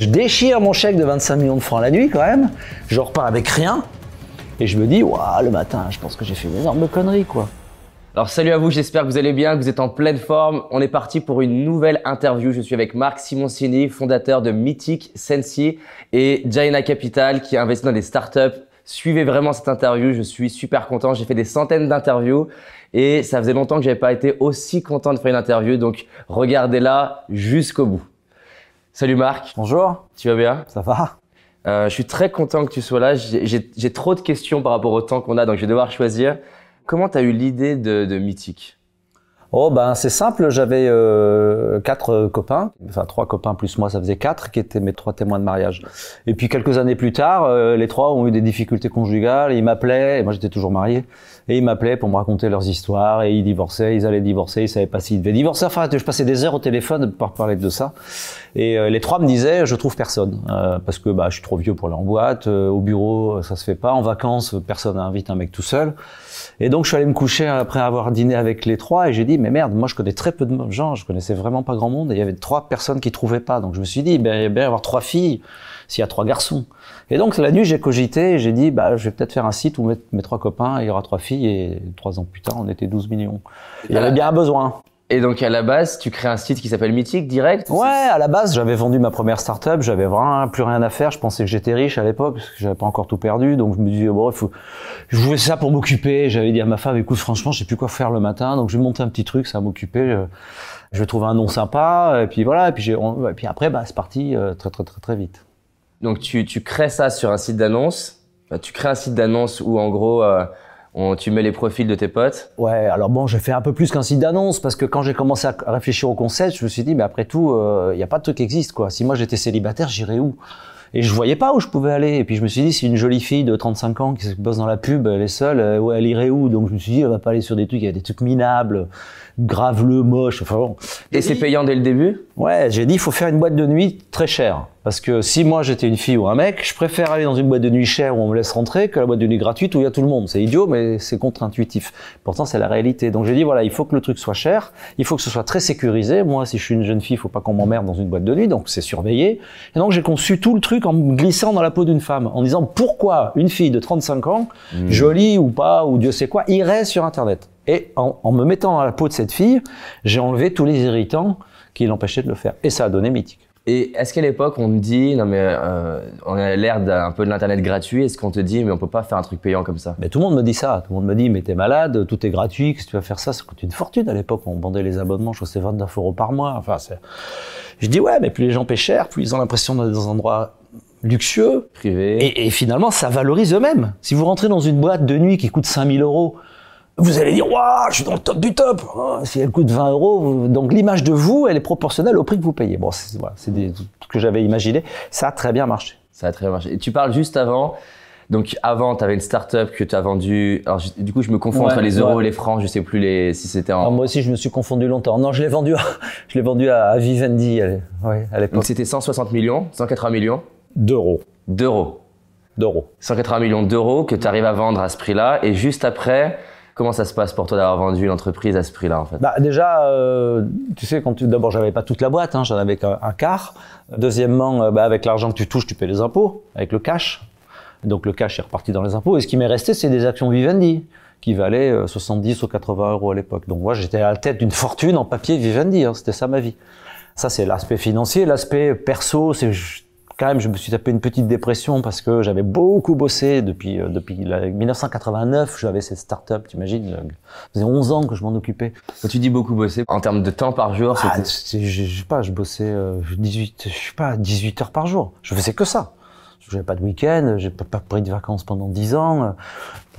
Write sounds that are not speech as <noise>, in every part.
Je déchire mon chèque de 25 millions de francs la nuit quand même. Je repars avec rien. Et je me dis, waouh, le matin, je pense que j'ai fait une énorme connerie, quoi. Alors salut à vous, j'espère que vous allez bien, que vous êtes en pleine forme. On est parti pour une nouvelle interview. Je suis avec Marc Simoncini, fondateur de Mythic Sensi et Jaina Capital qui investit dans des startups. Suivez vraiment cette interview, je suis super content. J'ai fait des centaines d'interviews et ça faisait longtemps que j'avais pas été aussi content de faire une interview. Donc regardez-la jusqu'au bout. Salut Marc. Bonjour. Tu vas bien? Ça va? Euh, Je suis très content que tu sois là. J'ai trop de questions par rapport au temps qu'on a, donc je vais devoir choisir. Comment tu as eu l'idée de, de Mythique? Oh ben c'est simple, j'avais euh, quatre copains, enfin trois copains plus moi, ça faisait quatre qui étaient mes trois témoins de mariage. Et puis quelques années plus tard, euh, les trois ont eu des difficultés conjugales, ils m'appelaient, et moi j'étais toujours marié, et ils m'appelaient pour me raconter leurs histoires, et ils divorçaient, ils allaient divorcer, ils savaient pas s'ils devaient divorcer. Enfin, je passais des heures au téléphone pour parler de ça. Et euh, les trois me disaient, je trouve personne, parce que bah je suis trop vieux pour aller en boîte, au bureau ça se fait pas, en vacances personne n'invite un mec tout seul. Et donc je suis allé me coucher après avoir dîné avec les trois, et j'ai dit mais merde, moi je connais très peu de gens, je connaissais vraiment pas grand monde, et il y avait trois personnes qui trouvaient pas. Donc je me suis dit, ben, il y a bien avoir trois filles s'il y a trois garçons. Et donc la nuit j'ai cogité, et j'ai dit, bah je vais peut-être faire un site où mettre mes trois copains, il y aura trois filles, et trois ans plus tard on était 12 millions. Il y avait bien un besoin. Et donc à la base, tu crées un site qui s'appelle Mythique direct Ouais, à la base, j'avais vendu ma première startup, j'avais vraiment plus rien à faire, je pensais que j'étais riche à l'époque parce que j'avais pas encore tout perdu, donc je me disais bon, il faut je voulais ça pour m'occuper, j'avais dit à ma femme écoute franchement, je sais plus quoi faire le matin, donc je vais monter un petit truc, ça va m'occuper, je vais trouver un nom sympa et puis voilà, et puis j'ai et puis après bah c'est parti euh, très très très très vite. Donc tu tu crées ça sur un site d'annonce, tu crées un site d'annonce où en gros euh, tu mets les profils de tes potes Ouais, alors bon, j'ai fait un peu plus qu'un site d'annonce parce que quand j'ai commencé à réfléchir au concept, je me suis dit, mais après tout, il euh, n'y a pas de truc qui existe, quoi. Si moi j'étais célibataire, j'irais où? Et je voyais pas où je pouvais aller. Et puis je me suis dit, si une jolie fille de 35 ans qui bosse dans la pub, elle est seule, euh, elle irait où? Donc je me suis dit, elle va pas aller sur des trucs, il y a des trucs minables, grave-le, moche, enfin bon. Et c'est payant dès le début? Ouais, j'ai dit, il faut faire une boîte de nuit très chère. Parce que si moi j'étais une fille ou un mec, je préfère aller dans une boîte de nuit chère où on me laisse rentrer que la boîte de nuit gratuite où il y a tout le monde. C'est idiot, mais c'est contre-intuitif. Pourtant, c'est la réalité. Donc j'ai dit, voilà, il faut que le truc soit cher, il faut que ce soit très sécurisé. Moi, si je suis une jeune fille, il faut pas qu'on m'emmerde dans une boîte de nuit, donc c'est surveillé. Et donc j'ai conçu tout le truc en me glissant dans la peau d'une femme, en disant pourquoi une fille de 35 ans, mmh. jolie ou pas, ou Dieu sait quoi, irait sur Internet? Et en, en me mettant dans la peau de cette fille, j'ai enlevé tous les irritants qui l'empêchaient de le faire. Et ça a donné mythique. Et est-ce qu'à l'époque on te dit non mais euh, on a l'air d'un peu de l'internet gratuit, est-ce qu'on te dit mais on peut pas faire un truc payant comme ça? Mais tout le monde me dit ça, tout le monde me dit mais t'es malade, tout est gratuit, que tu vas faire ça Ça coûte une fortune à l'époque, on vendait les abonnements, je crois c'est 29 euros par mois. Enfin je dis ouais mais plus les gens paient cher, plus ils ont l'impression d'être dans un endroit luxueux, privé, et, et finalement ça valorise eux-mêmes. Si vous rentrez dans une boîte de nuit qui coûte 5000 euros vous allez dire, waouh, je suis dans le top du top. Oh, si elle coûte 20 euros, donc l'image de vous, elle est proportionnelle au prix que vous payez. Bon, c'est voilà, des ce que j'avais imaginé. Ça a très bien marché. Ça a très bien marché. Et tu parles juste avant. Donc avant, tu avais une start-up que tu as vendue. Alors du coup, je me confonds entre les euros et les francs. Je sais plus les si c'était en. moi aussi, je me suis confondu longtemps. Non, je l'ai vendu. À, <laughs> je l'ai vendu à, Vivendi. Ouais, à l'époque. Donc c'était 160 millions, 180 millions. D'euros. D'euros. D'euros. 180 millions d'euros que tu arrives à vendre à ce prix-là. Et juste après, Comment ça se passe pour toi d'avoir vendu une entreprise à ce prix-là en fait? Bah, Déjà, euh, tu sais, quand tu, d'abord j'avais pas toute la boîte, hein, j'en avais qu'un un quart. Deuxièmement, euh, bah, avec l'argent que tu touches, tu paies les impôts, avec le cash. Donc le cash est reparti dans les impôts. Et ce qui m'est resté, c'est des actions Vivendi qui valaient 70 euh, ou 80 euros à l'époque. Donc moi, j'étais à la tête d'une fortune en papier Vivendi. Hein, c'était ça ma vie. Ça, c'est l'aspect financier. L'aspect perso, c'est quand même, je me suis tapé une petite dépression parce que j'avais beaucoup bossé depuis euh, depuis 1989. J'avais cette start-up, t'imagines Ça faisait 11 ans que je m'en occupais. Quand tu dis beaucoup bossé, en termes de temps par jour, ah, je, sais pas, je bossais 18, euh, je sais pas, 18 heures par jour. Je faisais que ça. Je n'avais pas de week-end, j'ai pas pris de vacances pendant 10 ans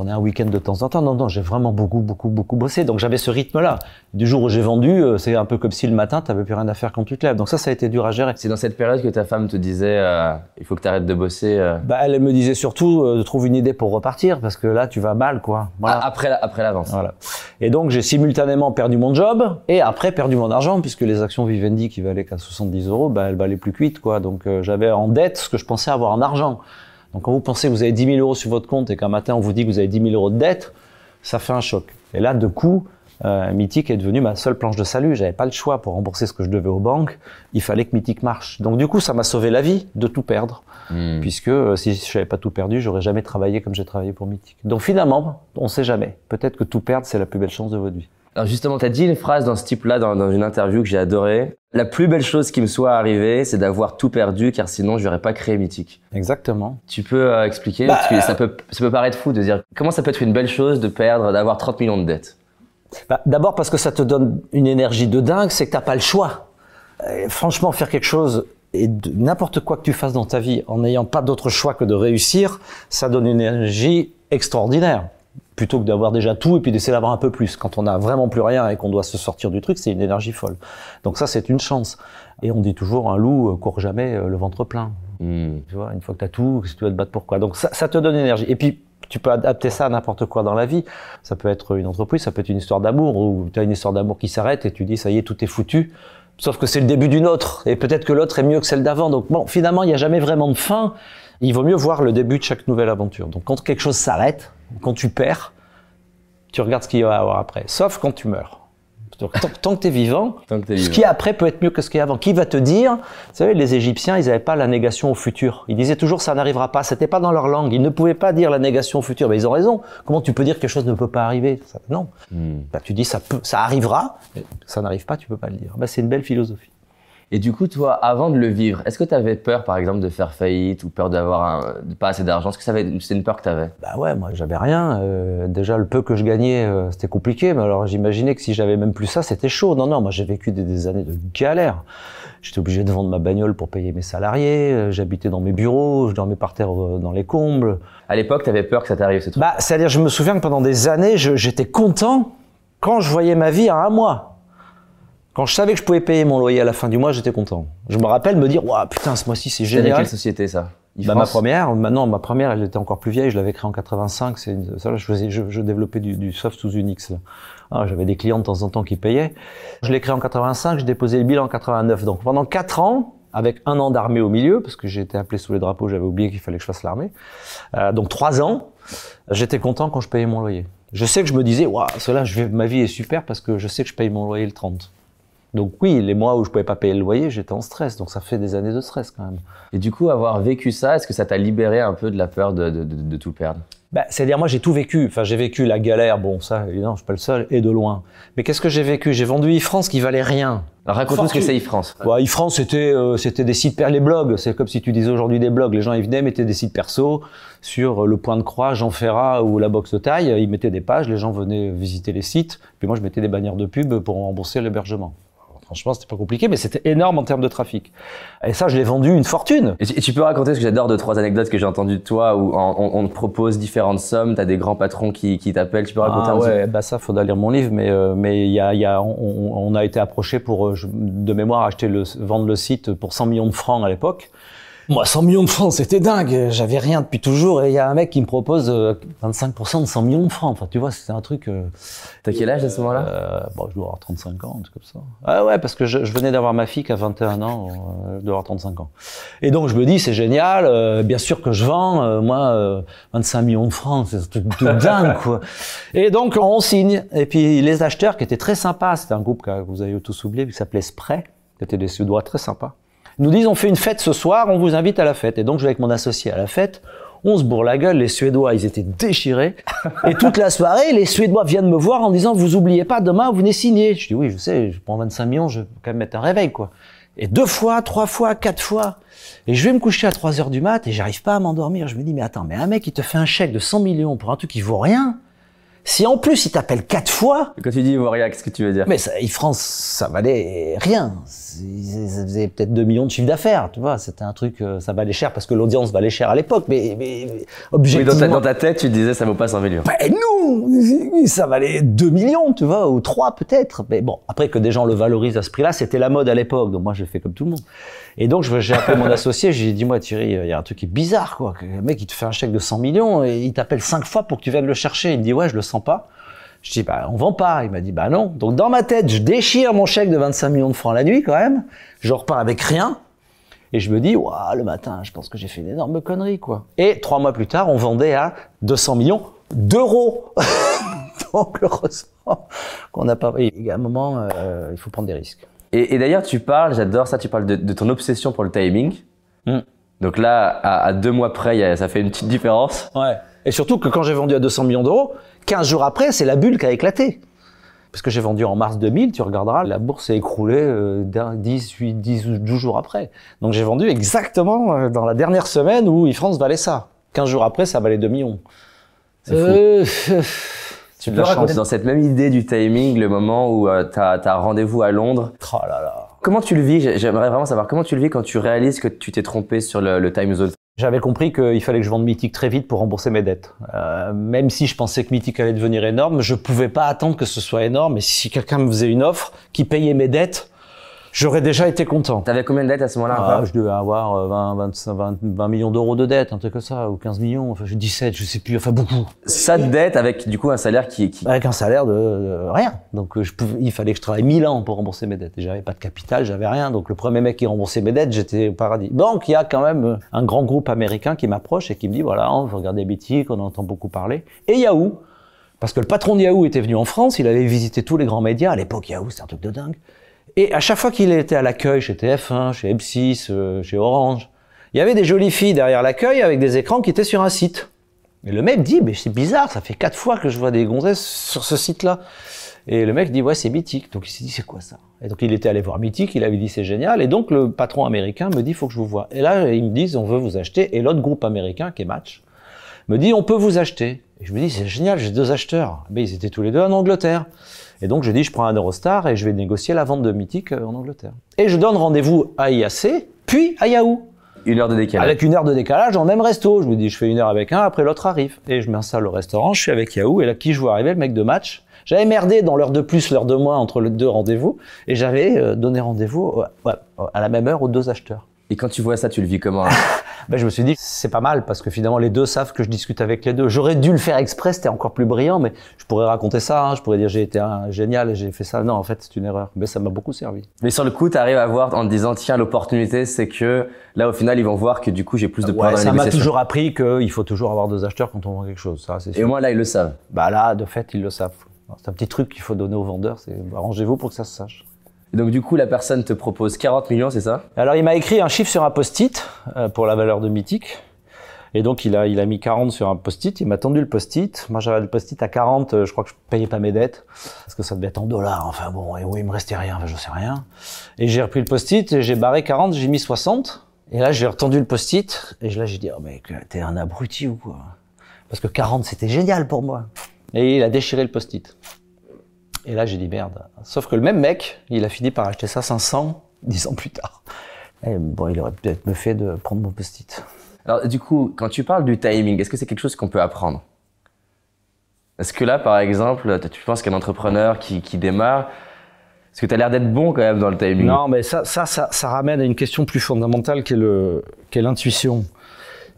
prenais un week-end de temps en temps. Non, non, j'ai vraiment beaucoup, beaucoup, beaucoup bossé. Donc j'avais ce rythme-là. Du jour où j'ai vendu, euh, c'est un peu comme si le matin, tu n'avais plus rien à faire quand tu te lèves. Donc ça, ça a été dur à gérer. C'est dans cette période que ta femme te disait, euh, il faut que tu arrêtes de bosser. Euh. Bah, elle me disait surtout, euh, trouve une idée pour repartir, parce que là, tu vas mal, quoi. Voilà. Ah, après, après l'avance. Voilà. Et donc j'ai simultanément perdu mon job et après perdu mon argent, puisque les actions Vivendi qui valaient qu'à 70 euros, bah, elles valaient plus cuites, quoi. Donc j'avais en dette ce que je pensais avoir en argent. Donc quand vous pensez que vous avez 10 000 euros sur votre compte et qu'un matin on vous dit que vous avez 10 000 euros de dette, ça fait un choc. Et là, de coup, euh, Mythique est devenu ma seule planche de salut. J'avais pas le choix pour rembourser ce que je devais aux banques. Il fallait que Mythique marche. Donc du coup, ça m'a sauvé la vie de tout perdre, Hmm. puisque euh, si je n'avais pas tout perdu, j'aurais jamais travaillé comme j'ai travaillé pour Mythique. Donc finalement, on sait jamais. Peut-être que tout perdre, c'est la plus belle chance de votre vie. Alors justement, tu as dit une phrase dans ce type-là, dans, dans une interview que j'ai adorée. La plus belle chose qui me soit arrivée, c'est d'avoir tout perdu, car sinon, je n'aurais pas créé Mythique. Exactement. Tu peux euh, expliquer Bah, Parce que ça peut, ça peut paraître fou de dire comment ça peut être une belle chose de perdre, d'avoir 30 millions de dettes? Bah, D'abord parce que ça te donne une énergie de dingue, c'est que t'as pas le choix. Euh, franchement, faire quelque chose et n'importe quoi que tu fasses dans ta vie en n'ayant pas d'autre choix que de réussir, ça donne une énergie extraordinaire. Plutôt que d'avoir déjà tout et puis d'essayer d'avoir un peu plus. Quand on a vraiment plus rien et qu'on doit se sortir du truc, c'est une énergie folle. Donc ça, c'est une chance. Et on dit toujours un loup euh, court jamais euh, le ventre plein. Hmm. Tu vois, une fois que tu as tout, si tu vas te battre pourquoi Donc ça, ça te donne énergie. Et puis, tu peux adapter ça à n'importe quoi dans la vie. Ça peut être une entreprise, ça peut être une histoire d'amour, où tu as une histoire d'amour qui s'arrête et tu dis, ça y est, tout est foutu. Sauf que c'est le début d'une autre. Et peut-être que l'autre est mieux que celle d'avant. Donc bon, finalement, il n'y a jamais vraiment de fin. Il vaut mieux voir le début de chaque nouvelle aventure. Donc quand quelque chose s'arrête, quand tu perds, tu regardes ce qu'il va y avoir après. Sauf quand tu meurs. Donc, tant, tant que tu es vivant, <laughs> Tant que t'es ce qui est après peut être mieux que ce qui est avant. Qui va te dire Vous savez, les Égyptiens, ils n'avaient pas la négation au futur. Ils disaient toujours ça n'arrivera pas. C'était pas dans leur langue. Ils ne pouvaient pas dire la négation au futur. Mais ils ont raison. Comment tu peux dire que quelque chose ne peut pas arriver? Ça- Non. Hmm. Bah, tu dis ça peut, ça arrivera. mais Ça n'arrive pas, tu peux pas le dire. Bah, c'est une belle philosophie. Et du coup, toi, avant de le vivre, est-ce que tu avais peur, par exemple, de faire faillite ou peur d'avoir un- de pas assez d'argent? Est-ce que ça avait- c'est une peur que tu avais Bah ouais, moi j'avais rien. Euh, déjà le peu que je gagnais, euh, c'était compliqué. Mais alors j'imaginais que si j'avais même plus ça, c'était chaud. Non, non, moi j'ai vécu des, des années de galère. J'étais obligé de vendre ma bagnole pour payer mes salariés. euh, J'habitais dans mes bureaux, je dormais par terre dans les combles. À l'époque, tu avais peur que ça t'arrive, ce truc. Bah, c'est-à-dire, je me souviens que pendant des années, je- j'étais content quand je voyais ma vie à un mois. Quand je savais que je pouvais payer mon loyer à la fin du mois, j'étais content. Je me rappelle me dire, waouh, putain, ce mois-ci, c'est génial. quelle société, ça? Bah, ma première, maintenant ma première, elle était encore plus vieille, je l'avais créée en 85. C'est une- ça, je, faisais, je, je développais du, du soft sous Unix. là. Ah, J'avais des clients de temps en temps qui payaient. Je l'ai créé en 85, je déposais le bilan en 89. Donc pendant quatre ans, avec un an d'armée au milieu, parce que j'ai été appelé sous les drapeaux, j'avais oublié qu'il fallait que je fasse l'armée. Euh, donc trois ans, j'étais content quand je payais mon loyer. Je sais que je me disais, waouh, cela, je vais, ma vie est super parce que je sais que je paye mon loyer le 30. Donc oui, les mois où je pouvais pas payer le loyer, j'étais en stress. Donc ça fait des années de stress quand même. Et du coup, avoir vécu ça, est-ce que ça t'a libéré un peu de la peur de, de, de- de tout perdre? Bah, c'est-à-dire moi j'ai tout vécu. Enfin j'ai vécu la galère, bon ça évidemment je suis pas le seul et de loin. Mais qu'est-ce que j'ai vécu? J'ai vendu e-France qui valait rien. Alors raconte-nous ce que c'est e-France. Ouais, e-France c'était euh, c'était des sites les blogs. C'est comme si tu disais aujourd'hui des blogs. Les gens ils venaient mettaient des sites perso sur euh, le Point de Croix, Jean Ferrat ou la boxe de taille. Ils mettaient des pages, les gens venaient visiter les sites. Puis moi je mettais des bannières de pub pour rembourser l'hébergement. Franchement, c'était pas compliqué, mais c'était énorme en termes de trafic. Et ça, je l'ai vendu une fortune. Et tu, et tu peux raconter ce que j'adore de trois anecdotes que j'ai entendues de toi où en- on, on te propose différentes sommes, t'as des grands patrons qui, qui t'appellent, tu peux raconter Ah un ouais, bah ça, faudra lire mon livre, mais euh, mais il y a, y a on, on a été approché pour euh, de mémoire acheter le vendre le site pour 100 millions de francs à l'époque. Moi, 100 millions de francs, c'était dingue. J'avais rien depuis toujours, et il y a un mec qui me propose euh, 25% de 100 millions de francs. Enfin, tu vois, c'était un truc. euh, T'as quel âge à ce moment-là? Euh, bon, je dois avoir 35 ans, un truc comme ça. Ah ouais, parce que je, je venais d'avoir ma fille qui a 21 ans, euh, je dois avoir 35 ans. Et donc je me dis, c'est génial, euh, bien sûr que je vends, euh, moi, euh, 25 millions de francs, c'est un truc de <laughs> dingue, quoi. Et donc on signe, et puis les acheteurs qui étaient très sympas, c'était un groupe que vous avez tous oublié, qui s'appelait Spray, qui était des Suédois très sympas, nous disent, on fait une fête ce soir, on vous invite à la fête. Et donc je vais avec mon associé à la fête, on se bourre la gueule, les Suédois, ils étaient déchirés. <laughs> Et toute la soirée, les Suédois viennent me voir en disant, vous oubliez pas, demain, vous venez signer. Je dis, oui, je sais, je prends 25 millions, je vais quand même mettre un réveil, quoi. Et deux fois, trois fois, quatre fois. Et je vais me coucher à 3 heures du mat et j'arrive pas à m'endormir. Je me dis, mais attends, mais un mec, il te fait un chèque de 100 millions pour un truc qui vaut rien. Si en plus, il t'appelle quatre fois, Quand tu dis Voria, qu'est-ce que tu veux dire mais ça, France, ça valait rien. Ça faisait peut-être 2 millions de chiffre d'affaires, tu vois. C'était un truc, euh, ça valait cher parce que l'audience valait cher à l'époque, mais, mais mais Oui, objectivement. dans ta, dans ta tête, tu te disais ça vaut pas 100 millions. Ben non, ça valait 2 millions, tu vois, ou 3 peut-être. Mais bon, après que des gens le valorisent à ce prix-là, c'était la mode à l'époque. Donc moi, j'ai fait comme tout le monde. Et donc, j'ai appelé mon <laughs> associé, j'ai dit, dis-moi Thierry, il y a un truc qui est bizarre, quoi. Le mec, il te fait un chèque de 100 millions et il t'appelle 5 fois pour que tu viennes le chercher. Il me dit, ouais, je le sens pas. Je dis, bah, on vend pas. Il m'a dit, bah non. Donc, dans ma tête, je déchire mon chèque de 25 millions de francs la nuit, quand même. Je repars avec rien. Et je me dis, waouh, le matin, je pense que j'ai fait une énorme connerie, quoi. Et trois mois plus tard, on vendait à 200 millions d'euros. <laughs> Donc, heureusement. qu'on n'a pas. Il y a un moment, euh, il faut prendre des risques. Et, et d'ailleurs, tu parles, j'adore ça, tu parles de, de ton obsession pour le timing. Mm. Donc là, à, à deux mois près, il y a- ça fait une petite différence. Ouais. Et surtout que quand j'ai vendu à 200 millions d'euros, 15 jours après, c'est la bulle qui a éclaté. Parce que j'ai vendu en mars 2000, tu regarderas, la bourse s'est écroulée euh, d'un- 10, 8, 10 ou 12 jours après. Donc j'ai vendu exactement euh, dans la dernière semaine où e-France valait ça. 15 jours après, ça valait 2 millions. C'est fou. Euh, <laughs> Tu peux raconter dans cette même idée du timing, le moment où euh, t'as as rendez-vous à Londres. Oh là là. Comment tu le vis? J'ai- J'aimerais vraiment savoir comment tu le vis quand tu réalises que tu t'es trompé sur le, le time zone. J'avais compris qu'il fallait que je vende Mythique très vite pour rembourser mes dettes. Euh, même si je pensais que Mythique allait devenir énorme, je pouvais pas attendre que ce soit énorme. Et si quelqu'un me faisait une offre qui payait mes dettes, j'aurais déjà été content. T'avais combien de dettes à ce moment-là Ah, je devais avoir euh, 20, 25, 20, 20 millions d'euros de dettes, un truc comme ça, ou 15 millions, enfin j'ai 17, je sais plus, enfin beaucoup. Ça de dette avec du coup un salaire qui, qui... Avec un salaire de, de rien. Donc euh, je pouvais, il fallait que je travaille 1000 ans pour rembourser mes dettes. Et j'avais pas de capital, j'avais rien. Donc le premier mec qui remboursait mes dettes, j'étais au paradis. Donc il y a quand même euh, un grand groupe américain qui m'approche et qui me dit voilà, on veut regarder Mythique, on en entend beaucoup parler. Et Yahoo, parce que le patron de Yahoo était venu en France, il avait visité tous les grands médias. À l'époque, Yahoo, c'était un truc de dingue. Et à chaque fois qu'il était à l'accueil chez TF1, chez M6, euh, chez Orange, il y avait des jolies filles derrière l'accueil avec des écrans qui étaient sur un site. Et le mec dit, mais c'est bizarre, ça fait quatre fois que je vois des gonzesses sur ce site-là. Et le mec dit, ouais, c'est mythique. Donc il s'est dit, c'est quoi ça? Et donc il était allé voir Mythique, il avait dit, c'est génial. Et donc le patron américain me dit, faut que je vous vois. Et là, ils me disent, on veut vous acheter. Et l'autre groupe américain, qui est Match, me dit, on peut vous acheter. Et je me dis, c'est génial, j'ai deux acheteurs. Mais ils étaient tous les deux en Angleterre. Et donc je dis, je prends un Eurostar et je vais négocier la vente de Mythique euh, en Angleterre. Et je donne rendez-vous à IAC, puis à Yahoo. Une heure de décalage. Avec une heure de décalage dans le même resto. Je me dis, je fais une heure avec un, après l'autre arrive. Et je m'installe au restaurant, je suis avec Yahoo, et là, qui je vois arriver Le mec de match. J'avais merdé dans l'heure de plus, l'heure de moins entre les deux rendez-vous, et j'avais euh, donné rendez-vous ouais, à la même heure aux deux acheteurs. Et quand tu vois ça, tu le vis comment <laughs> Ben, je me suis dit, c'est pas mal, parce que finalement, les deux savent que je discute avec les deux. J'aurais dû le faire exprès, c'était encore plus brillant, mais je pourrais raconter ça, hein. je pourrais dire, j'ai été un génial j'ai fait ça. Non, en fait, c'est une erreur. Mais ça m'a beaucoup servi. Mais sur le coup, tu arrives à voir en te disant tiens l'opportunité, c'est que là au final ils vont voir que du coup j'ai plus de poids Ouais, dans ça m'a toujours appris qu'il faut toujours avoir deux acheteurs quand on vend quelque chose. Ça, c'est Et au moins là ils le savent. Bah là, de fait, ils le savent. C'est un petit truc qu'il faut donner aux vendeurs, c'est arrangez-vous pour que ça se sache. Et donc du coup la personne te propose 40 millions, c'est ça? Alors il m'a écrit un chiffre sur un post-it euh, pour la valeur de mythique. Et donc il a, il a mis 40 sur un post-it, il m'a tendu le post-it. Moi j'avais le post-it à 40, euh, je crois que je payais pas mes dettes, parce que ça devait être en dollars, enfin bon, et oui, il me restait rien, enfin, je sais rien. Et j'ai repris le post-it, et j'ai barré 40, j'ai mis 60. Et là j'ai retendu le post-it, et là j'ai dit, oh mec, t'es un abruti ou quoi? Parce que 40 c'était génial pour moi. Et il a déchiré le post-it. Et là j'ai dit merde. Sauf que le même mec, il a fini par acheter ça 500, 10 ans plus tard. Et bon, il aurait peut-être me fait de prendre mon post-it. Alors du coup, quand tu parles du timing, est-ce que c'est quelque chose qu'on peut apprendre? Est-ce que là par exemple, tu penses qu'un entrepreneur qui, qui démarre, est-ce que tu as l'air d'être bon quand même dans le timing? Non, mais ça, ça, ça, ça ramène à une question plus fondamentale qui est le, qui est l'intuition.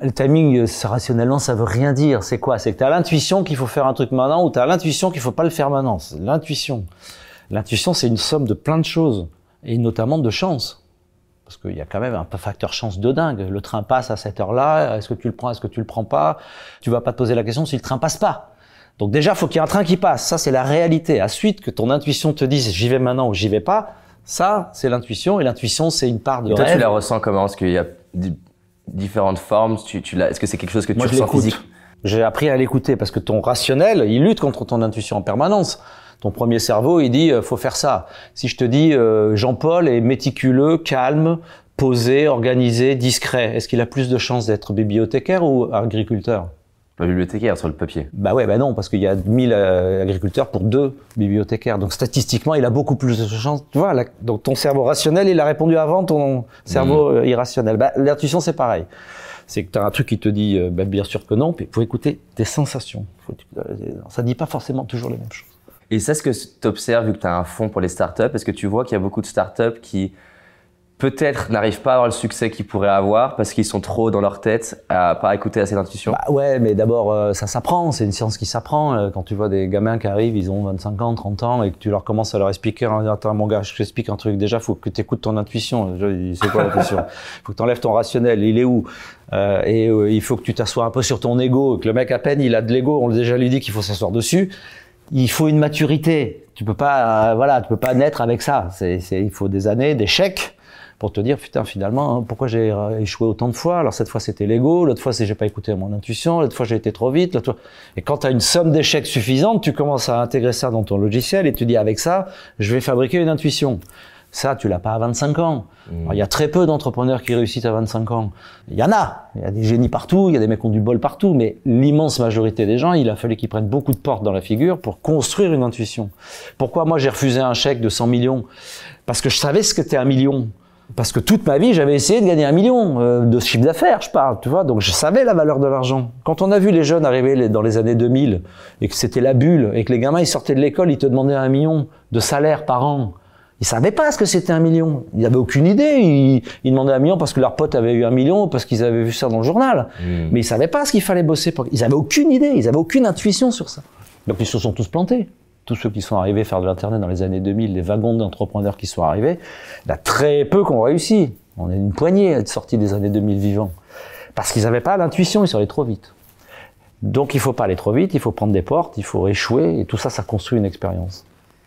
Le timing, euh, ça, rationnellement, ça veut rien dire. C'est quoi? C'est que tu as l'intuition qu'il faut faire un truc maintenant ou tu as l'intuition qu'il faut pas le faire maintenant? C'est l'intuition. L'intuition, c'est une somme de plein de choses et notamment de chance. Parce qu'il y a quand même un facteur chance de dingue. Le train passe à cette heure-là. Est-ce que tu le prends Est-ce que tu le prends pas? Tu vas pas te poser la question si le train passe pas. Donc déjà, faut qu'il y ait un train qui passe. Ça, c'est la réalité. Ensuite, que ton intuition te dise j'y vais maintenant ou j'y vais pas, ça, c'est l'intuition. Et l'intuition, c'est une part de Et toi, rêve. tu la ressens comment? Est-ce qu'il y a différentes formes tu, tu Est-ce que c'est quelque chose que Moi, tu ressens physique? J'ai appris à l'écouter parce que ton rationnel, il lutte contre ton intuition en permanence. Ton premier cerveau, il dit, euh, faut faire ça. Si je te dis, euh, Jean-Paul est méticuleux, calme, posé, organisé, discret, est-ce qu'il a plus de chances d'être bibliothécaire ou agriculteur? La bibliothécaire sur le papier. Bah ouais, bah non, parce qu'il y a 1000 euh, agriculteurs pour deux bibliothécaires. Donc statistiquement, il a beaucoup plus de chances. Tu vois, la- donc ton cerveau rationnel, il a répondu avant ton cerveau euh, irrationnel. Bah, l'intuition, c'est pareil. C'est que tu as un truc qui te dit, euh, bah, bien sûr que non, puis il faut écouter tes sensations. Faut, euh, ça dit pas forcément toujours les mêmes choses. Et c'est ce que tu observes vu que tu as un fonds pour les startups Est-ce que tu vois qu'il y a beaucoup de startups qui peut-être n'arrivent pas à avoir le succès qu'ils pourraient avoir parce qu'ils sont trop dans leur tête à pas écouter assez d'intuition Bah ouais, mais d'abord, euh, ça s'apprend, c'est une science qui s'apprend. Euh, Quand tu vois des gamins qui arrivent, ils ont 25 ans, 30 ans, et que tu leur commences à leur expliquer, attends mon gars, je t'explique un truc, déjà, faut que tu écoutes ton intuition. C'est quoi l'intuition <laughs> faut que tu enlèves ton rationnel, il est où? Euh, Et il faut que tu t'assoies un peu sur ton ego, que le mec à peine, il a de l'ego, on l'a déjà lui dit qu'il faut s'asseoir dessus. il faut une maturité. Tu peux pas, euh, voilà, tu peux pas naître avec ça. C'est, il faut des années d'échecs pour te dire putain finalement hein, pourquoi j'ai échoué autant de fois? Alors cette fois c'était l'ego l'autre fois c'est j'ai pas écouté mon intuition l'autre fois j'ai été trop vite l'autre et quand tu as une somme d'échecs suffisante tu commences à intégrer ça dans ton logiciel et tu dis avec ça je vais fabriquer une intuition ça, tu l'as pas à 25 ans. Mmh. Alors, Il y a très peu d'entrepreneurs qui réussissent à 25 ans. Il y en a. Il y a des génies partout, il y a des mecs qui ont du bol partout, mais l'immense majorité des gens, il a fallu qu'ils prennent beaucoup de portes dans la figure pour construire une intuition. Pourquoi moi j'ai refusé un chèque de 100 millions? Parce que je savais ce que c'était un million. Parce que toute ma vie, j'avais essayé de gagner un million euh, de chiffre d'affaires, je parle, tu vois. Donc je savais la valeur de l'argent. Quand on a vu les jeunes arriver dans les années 2000 et que c'était la bulle et que les gamins ils sortaient de l'école, ils te demandaient un million de salaire par an. Ils savaient pas ce que c'était un million. Ils avaient aucune idée. Ils, ils demandaient un million parce que leur pote avait eu un million, parce qu'ils avaient vu ça dans le journal. Mm. Mais ils savaient pas ce qu'il fallait bosser. Pour... Ils avaient aucune idée. Ils avaient aucune intuition sur ça. Donc ils se sont tous plantés. Tous ceux qui sont arrivés faire de l'internet dans les années 2000, les wagons d'entrepreneurs qui sont arrivés, il y en a très peu qui ont réussi. On est une poignée à être sortis des années 2000 vivants. Parce qu'ils n'avaient pas l'intuition, ils sont allés trop vite. Donc il faut pas aller trop vite, il faut prendre des portes, il faut échouer, et tout ça, ça construit une expérience.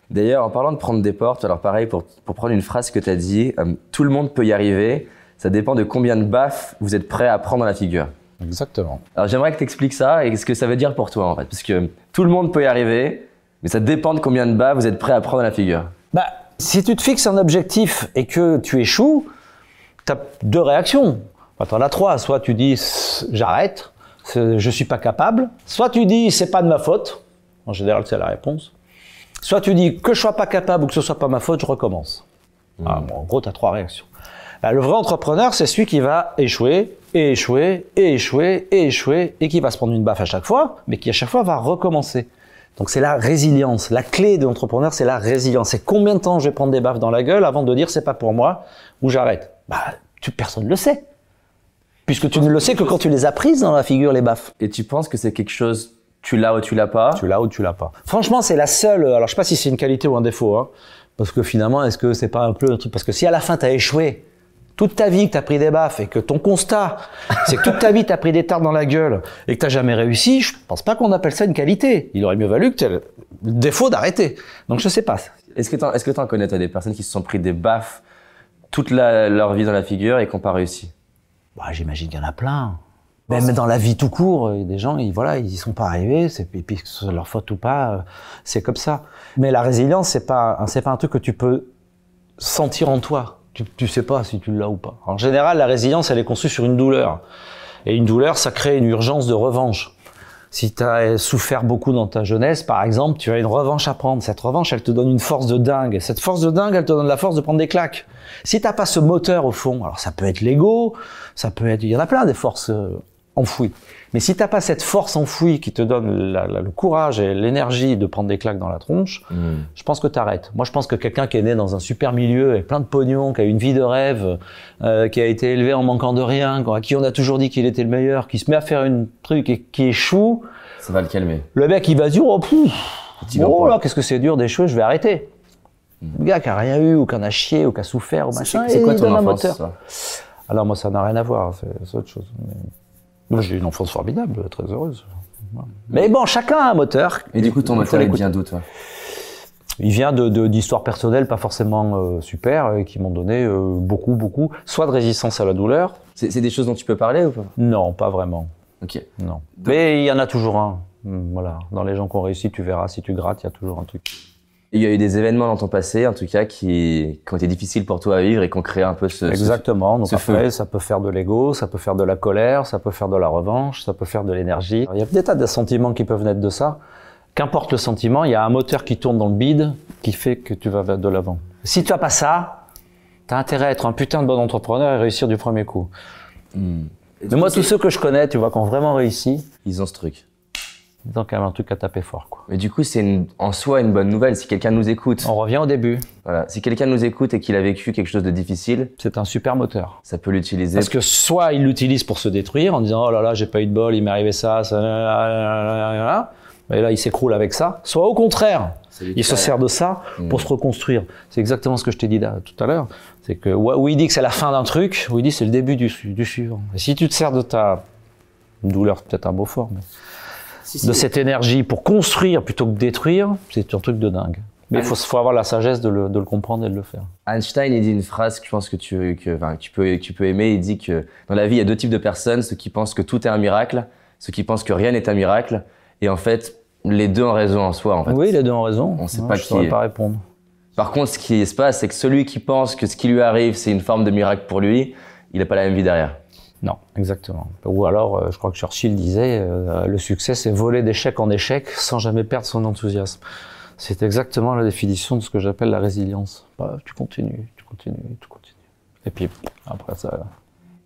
D'ailleurs, en parlant de prendre des portes, alors pareil, pour, pour prendre une phrase que tu as dit, euh, tout le monde peut y arriver, ça dépend de combien de baffes vous êtes prêt à prendre dans la figure. Exactement. Alors j'aimerais que tu expliques ça et ce que ça veut dire pour toi en fait. Parce que tout le monde peut y arriver, mais ça dépend de combien de baffes vous êtes prêt à prendre dans la figure. Bah, si tu te fixes un objectif et que tu échoues, tu as deux réactions. T'en as trois. Soit tu dis j'arrête, je suis pas capable. Soit tu dis c'est pas de ma faute. En général, c'est la réponse. Soit tu dis que je sois pas capable ou que ce soit pas ma faute, je recommence. Ah, bon, en gros, tu as trois réactions. Le vrai entrepreneur, c'est celui qui va échouer, et échouer, et échouer, et échouer, et qui va se prendre une baffe à chaque fois, mais qui à chaque fois va recommencer. Donc c'est la résilience. La clé de l'entrepreneur, c'est la résilience. C'est combien de temps je vais prendre des baffes dans la gueule avant de dire c'est pas pour moi ou j'arrête? Bah, tu, personne ne le sait. Puisque tu ne le sais que quand tu les as prises dans la figure, les baffes. Et tu penses que c'est quelque chose, tu l'as ou tu l'as pas? Tu l'as ou tu l'as pas. Franchement, c'est la seule. Alors, je sais pas si c'est une qualité ou un défaut, hein, parce que finalement, est-ce que c'est pas un peu le truc? Parce que si à la fin t'as échoué toute ta vie, que t'as pris des baffes et que ton constat, c'est que toute ta vie t'as pris des tartes dans la gueule et que t'as jamais réussi, je pense pas qu'on appelle ça une qualité. Il aurait mieux valu que t'aies le défaut d'arrêter. Donc je sais pas. Est-ce que tu est-ce que t'en connais toi, des personnes qui se sont pris des baffes toute la- leur vie dans la figure et qui n'ont pas réussi? Bah, j'imagine qu'il y en a plein. Même dans la vie tout court, il y a des gens, ils, voilà, ils y sont pas arrivés, c'est, et puis que ce soit leur faute ou pas, euh, c'est comme ça. Mais la résilience, c'est pas, c'est pas un truc que tu peux sentir en toi. Tu, sais pas si tu l'as ou pas. En général, la résilience, elle est conçue sur une douleur. Et une douleur, ça crée une urgence de revanche. Si tu as souffert beaucoup dans ta jeunesse, par exemple, tu as une revanche à prendre. Cette revanche, elle te donne une force de dingue. Et cette force de dingue, elle te donne la force de prendre des claques. Si t'as pas ce moteur au fond, alors ça peut être l'ego, ça peut être, il y en a plein des forces euh, enfouies. Mais si t'as pas cette force enfouie qui te donne la- la- le courage et l'énergie de prendre des claques dans la tronche, je pense que t'arrêtes. Moi, je pense que quelqu'un qui est né dans un super milieu avec plein de pognon, qui a une vie de rêve, euh, qui a été élevé en manquant de rien, à qui on a toujours dit qu'il était le meilleur, qui se met à faire une truc et qui échoue, Ça va le calmer. le mec, il va se dire, oh, vent oh là, qu'est-ce que c'est dur d'échouer, je vais arrêter. Le gars qui a rien eu, ou qui en a chié, ou qui a souffert, ou machin, C'est quoi ton enfance Alors moi, ça n'a rien à voir, c'est autre chose. Mais- j'ai eu une enfance formidable, très heureuse. Mais bon, chacun a un moteur. Et du coup, ton moteur, il vient d'où toi? Il vient de de- d'histoires personnelles, pas forcément euh, super, euh, qui m'ont donné euh, beaucoup, beaucoup, soit de résistance à la douleur. C'est des choses dont tu peux parler ou pas? Non, pas vraiment. Ok. Non. Mais il y en a toujours un. Voilà. Dans les gens qui ont réussi, tu verras, si tu grattes, il y a toujours un truc. Il y a eu des événements dans ton passé, en tout cas, qui, qui ont été difficiles pour toi à vivre et qui ont créé un peu ce. ce- Exactement. Donc ce après, feu. ça peut faire de l'ego, ça peut faire de la colère, ça peut faire de la revanche, ça peut faire de l'énergie. Il y a des tas de sentiments qui peuvent naître de ça. Qu'importe le sentiment, il y a un moteur qui tourne dans le bide qui fait que tu vas vers de l'avant. Si tu as pas ça, t'as intérêt à être un putain de bon entrepreneur et réussir du premier coup. Hmm. Mais moi, tous ceux que je connais, tu vois, qui ont vraiment réussi, Ils ont ce truc. Ont quand même un truc à taper fort, quoi. Mais du coup, c'est en soi une bonne nouvelle. Si quelqu'un nous écoute, On revient au début. voilà, si quelqu'un nous écoute et qu'il a vécu quelque chose de difficile, C'est un super moteur. ça peut l'utiliser. Parce que soit il l'utilise pour se détruire en disant oh là là j'ai pas eu de bol, il m'est arrivé ça, ça, et là il s'écroule avec ça. Soit au contraire, il se sert de ça pour Mm. se reconstruire. C'est exactement ce que je t'ai dit là, tout à l'heure. C'est que où il dit que c'est la fin d'un truc, où il dit c'est le début du, du suivant. Et si tu te sers de ta douleur, peut-être un mot fort, mais de cette énergie pour construire plutôt que détruire, c'est un truc de dingue. Mais il faut, faut, avoir la sagesse de le, de le, comprendre et de le faire. Einstein, il dit une phrase que je pense que tu, que, enfin, tu, peux, tu peux aimer. Il dit que dans la vie, il y a deux types de personnes ceux qui pensent que tout est un miracle, ceux qui pensent que rien n'est un miracle. Et en fait, les deux ont raison en soi. En fait. Oui, les deux ont raison. On sait pas je qui. Est... pas répondre. Par contre, ce qui se passe, c'est que celui qui pense que ce qui lui arrive, c'est une forme de miracle pour lui, il n'a pas la même vie derrière. Non, exactement. Ou alors, euh, je crois que Churchill disait, euh, le succès, c'est voler d'échec en échec sans jamais perdre son enthousiasme. C'est exactement la définition de ce que j'appelle la résilience. Bah, tu continues, tu continues, tu continues. Et puis, après ça.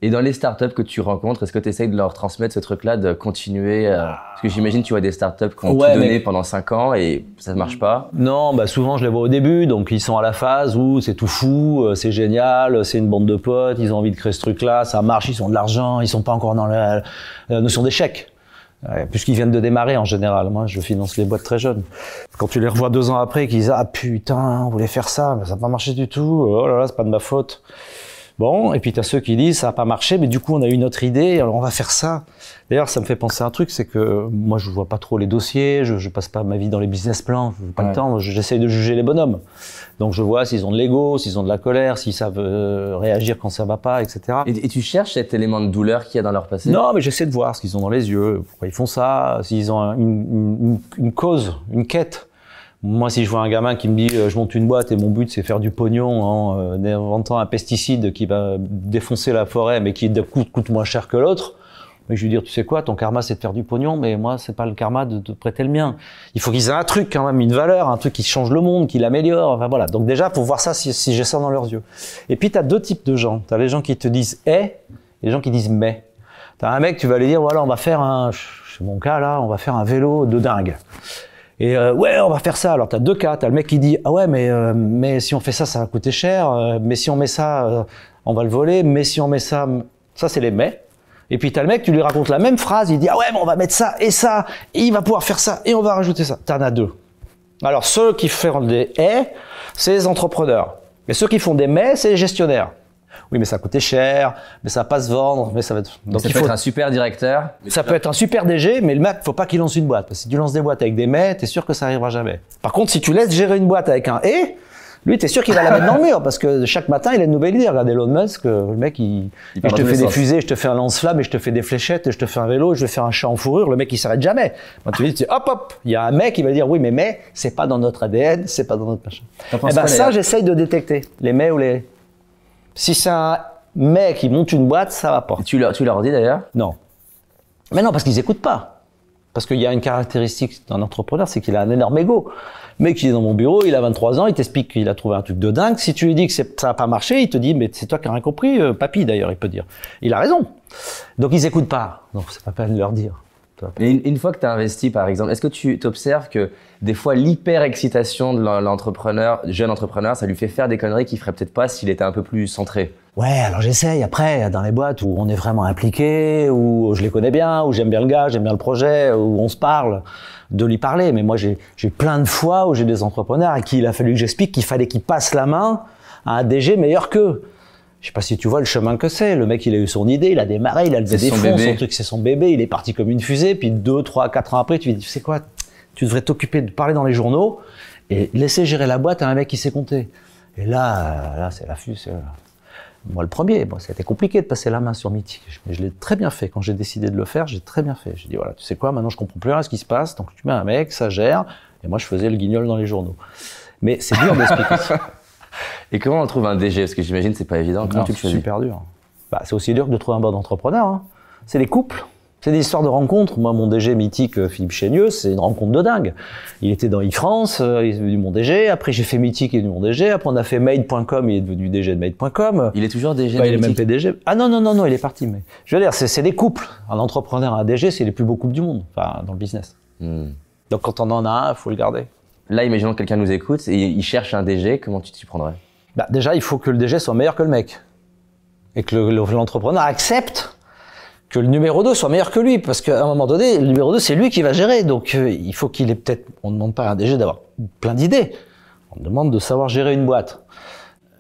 Et dans les startups que tu rencontres, est-ce que tu essayes de leur transmettre ce truc-là, de continuer euh... Parce que j'imagine tu vois des startups qui ont ouais, tout donné mais... pendant 5 ans et ça ne marche pas. Non, bah souvent je les vois au début, donc ils sont à la phase où c'est tout fou, euh, c'est génial, c'est une bande de potes, ils ont envie de créer ce truc-là, ça marche, ils ont de l'argent, ils sont pas encore dans la, la notion d'échec. Puisqu'ils viennent de démarrer en général. Moi, je finance les boîtes très jeunes. Quand tu les revois deux ans après, qu'ils disent ah putain, on voulait faire ça, mais ça n'a pas marché du tout. Oh là là, c'est pas de ma faute. Bon, et puis t'as ceux qui disent ça n'a pas marché, mais du coup on a une autre idée, alors on va faire ça. D'ailleurs, ça me fait penser à un truc, c'est que moi je vois pas trop les dossiers, je, je passe pas ma vie dans les business plans, je pas ouais. le temps, j'essaye de juger les bonhommes. Donc je vois s'ils ont de l'ego, s'ils ont de la colère, s'ils savent euh, réagir quand ça va pas, etc. Et, et, tu cherches cet élément de douleur qu'il y a dans leur passé? Non, mais j'essaie de voir ce qu'ils ont dans les yeux, pourquoi ils font ça, s'ils ont une, une, une, cause, une quête. Moi, si je vois un gamin qui me dit euh, je monte une boîte et mon but c'est faire du pognon en euh, inventant un pesticide qui va défoncer la forêt mais qui coûte, moins cher que l'autre, mais je lui dire tu sais quoi, ton karma c'est de faire du pognon, mais moi c'est pas le karma de te prêter le mien. Il faut qu'ils aient un truc quand même, une valeur, un truc qui change le monde, qui l'améliore. Enfin voilà. Donc déjà pour voir ça si, si j'ai ça dans leurs yeux. Et puis tu as deux types de gens. Tu as les gens qui te disent eh et les gens qui disent mais. Tu as un mec tu vas lui dire voilà on va faire un, c'est mon cas là, on va faire un vélo de dingue. Et euh, ouais, on va faire ça. Alors t'as deux cas. T'as le mec qui dit ah ouais, mais euh, mais si on fait ça, ça va coûter cher. Euh, mais si on met ça, on va le voler. Mais si on met ça, ça c'est les mais. Et puis t'as le mec, tu lui racontes la même phrase. Il dit ah ouais, mais on va mettre ça et ça. Et il va pouvoir faire ça et on va rajouter ça. T'en as deux. Alors ceux qui font des et, c'est les entrepreneurs. Et ceux qui font des mais, c'est les gestionnaires oui, mais ça coûtait cher, mais ça va pas se vendre, mais ça va être. Donc ça il peut faut être un super directeur. Ça peut être un super DG, mais le mec, faut pas qu'il lance une boîte. Parce que si tu lances des boîtes avec des mais, t'es sûr que ça arrivera jamais. Par contre, si tu laisses gérer une boîte avec un et, lui, t'es sûr qu'il va la mettre dans le mur parce que chaque matin, il a une nouvelle idée. Regarde Elon Musk, le mec, il, il je te fais des fusées, je te fais un lance-flamme, et je te fais des fléchettes, et je te fais un vélo, je vais faire un chat en fourrure. Le mec, il s'arrête jamais. Quand tu dis, hop, hop, il y a un mec qui va dire, oui, mais mais, c'est pas dans notre ADN, c'est pas dans notre machin. Et eh ben ça, j'essaye de détecter les mais ou les. Si c'est un mais qui monte une boîte, ça va pas. Tu leur, tu leur dis d'ailleurs Non. Mais non, parce qu'ils écoutent pas. Parce qu'il y a une caractéristique d'un entrepreneur, c'est qu'il a un énorme ego. Mec qui est dans mon bureau, il a 23 ans, il t'explique qu'il a trouvé un truc de dingue. Si tu lui dis que ça n'a pas marché, il te dit, mais c'est toi qui n'as rien compris, euh, papy d'ailleurs, il peut dire. Il a raison. Donc ils écoutent pas. Donc c'est pas peine de leur dire. Une fois que tu as investi, par exemple, est-ce que tu observes que des fois l'hyper-excitation de l'entrepreneur, jeune entrepreneur, ça lui fait faire des conneries qu'il ferait peut-être pas s'il était un peu plus centré? Ouais, alors j'essaye. Après, dans les boîtes où on est vraiment impliqué, où je les connais bien, où j'aime bien le gars, j'aime bien le projet, où on se parle, de lui parler. Mais moi, j'ai plein de fois où j'ai des entrepreneurs à qui il a fallu que j'explique qu'il fallait qu'ils passent la main à un DG meilleur qu'eux. Je sais pas si tu vois le chemin que c'est. Le mec, il a eu son idée, il a démarré, il a levé des fonds, son, son truc, c'est son bébé, il est parti comme une fusée. Puis deux, trois, quatre ans après, tu lui dis, tu sais quoi, tu devrais t'occuper de parler dans les journaux et laisser gérer la boîte à un mec qui sait compter. Et là, là, c'est la fuse. Moi, le premier, bon, c'était compliqué de passer la main sur Mythique, mais je l'ai très bien fait. Quand j'ai décidé de le faire, j'ai très bien fait. J'ai dit, voilà, tu sais quoi, maintenant je comprends plus rien à ce qui se passe, donc tu mets un mec, ça gère, et moi je faisais le guignol dans les journaux. Mais c'est dur d'expliquer ça. <laughs> Et comment on trouve un DG Parce que j'imagine c'est pas évident. Comment c'est super dur. Bah, c'est aussi dur que de trouver un bon entrepreneur. Hein. C'est les couples. C'est des histoires de rencontres. Moi, mon DG mythique, euh, Philippe Chénieux, c'est une rencontre de dingue. Il était dans e-France, euh, il est devenu mon DG. Après, j'ai fait Mythique, il est devenu mon DG. Après, on a fait Made.com, il est devenu DG de Made.com. Il est toujours DG bah, de Il est même PDG. Ah non, non, non, non, il est parti. Mais je veux dire, c'est des couples. Un entrepreneur, un DG, c'est les plus beaux couples du monde, enfin, dans le business. Hmm. Donc, quand on en a un, il faut le garder. Là, imaginons que quelqu'un nous écoute et il cherche un DG, comment tu t'y prendrais? Bah, Déjà, il faut que le DG soit meilleur que le mec. Et que l'entrepreneur accepte que le numéro 2 soit meilleur que lui, parce qu'à un moment donné, le numéro 2, c'est lui qui va gérer. Donc, euh, il faut qu'il ait peut-être, on ne demande pas à un DG d'avoir plein d'idées. On demande de savoir gérer une boîte.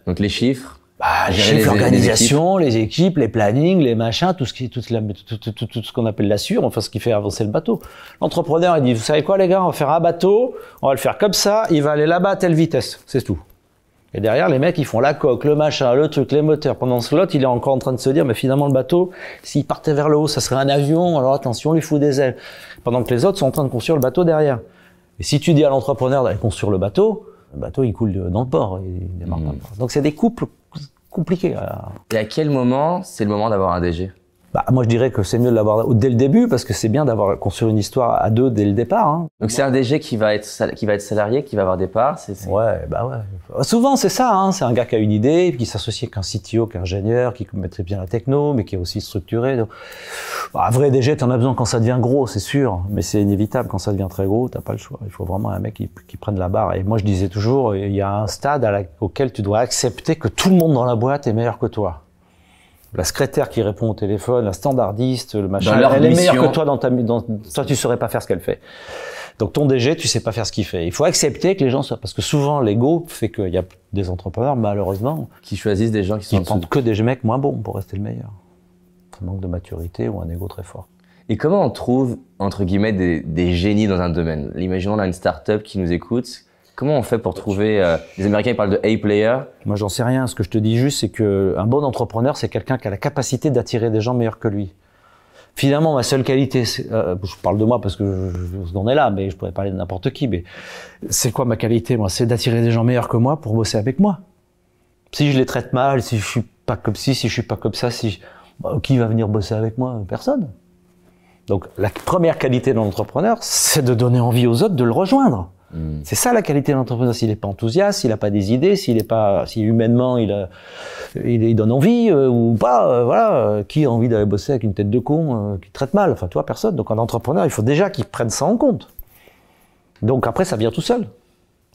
Donc, les chiffres, bah, Gérer chef les- l'organisation, les équipes, les plannings, les machins, tout ce qui, la- tout, tout, ce qu'on appelle la sûre, enfin ce qui fait avancer le bateau. L'entrepreneur, il dit, vous savez quoi les gars, on va faire un bateau, on va le faire comme ça, il va aller là-bas à telle vitesse, c'est tout. Et derrière, les mecs, ils font la coque, le machin, le truc, les moteurs. Pendant ce lot, il est encore en train de se dire, mais finalement, le bateau, s'il partait vers le haut, ça serait un avion, alors attention, on lui fout des ailes. Pendant que les autres sont en train de construire le bateau derrière. Et si tu dis à l'entrepreneur d'aller construire le bateau, le bateau, il coule dans le port. Il démarre pas le port. Donc, c'est des couples compliqués. à- Et à quel moment c'est le moment d'avoir un DG Bah, moi, je dirais que c'est mieux de l'avoir dès le début, parce que c'est bien d'avoir construit une histoire à deux dès le départ. Hein. Donc c'est un DG qui va être qui va être salarié, qui va avoir des parts. C'est c'est- Ouais, bah ouais. Souvent, c'est ça. Hein. C'est un gars qui a une idée, qui s'associe avec un CTO, qui est ingénieur, qui maîtrise bien la techno, mais qui est aussi structuré. Donc, bah, un vrai DG, t'en as besoin quand ça devient gros, c'est sûr. Mais c'est inévitable. Quand ça devient très gros, t'as pas le choix. Il faut vraiment un mec qui, qui prenne la barre. Et moi, je disais toujours, il y a un stade à la- auquel tu dois accepter que tout le monde dans la boîte est meilleur que toi. La secrétaire qui répond au téléphone, la standardiste, le machin, Dans elle est meilleure que toi dans ta, dans, toi tu saurais pas faire ce qu'elle fait. Donc ton DG, tu sais pas faire ce qu'il fait. Il faut accepter que les gens soient, parce que souvent l'ego fait qu'il y a des entrepreneurs, malheureusement, Qui choisissent des gens qui sont qui dessous. prennent que des mecs moins bons pour rester le meilleur. Un manque de maturité ou un ego très fort. Et comment on trouve, entre guillemets, des, des génies dans un domaine? Imaginons là une start-up qui nous écoute. Comment on fait pour trouver... euh, les Américains ils parlent de A-player. Moi, j'en sais rien. Ce que je te dis juste, c'est que un bon entrepreneur, c'est quelqu'un qui a la capacité d'attirer des gens meilleurs que lui. Finalement, ma seule qualité, euh, je parle de moi parce que je, je, on est là, mais je pourrais parler de n'importe qui. Mais c'est quoi ma qualité, moi? C'est d'attirer des gens meilleurs que moi pour bosser avec moi. Si je les traite mal, si je suis pas comme ci, si je suis pas comme ça, bah, qui va venir bosser avec moi? Personne. Donc, la première qualité d'un entrepreneur, c'est de donner envie aux autres de le rejoindre. Hmm. C'est ça la qualité de l'entrepreneur. S'il n'est pas enthousiaste, s'il n'a pas des idées, s'il est pas, si humainement il, a, il, il donne envie euh, ou pas, euh, voilà, euh, qui a envie d'aller bosser avec une tête de con qui traite mal? Enfin, toi, personne. Donc, un entrepreneur, il faut déjà qu'il prenne ça en compte. Donc après, ça vient tout seul.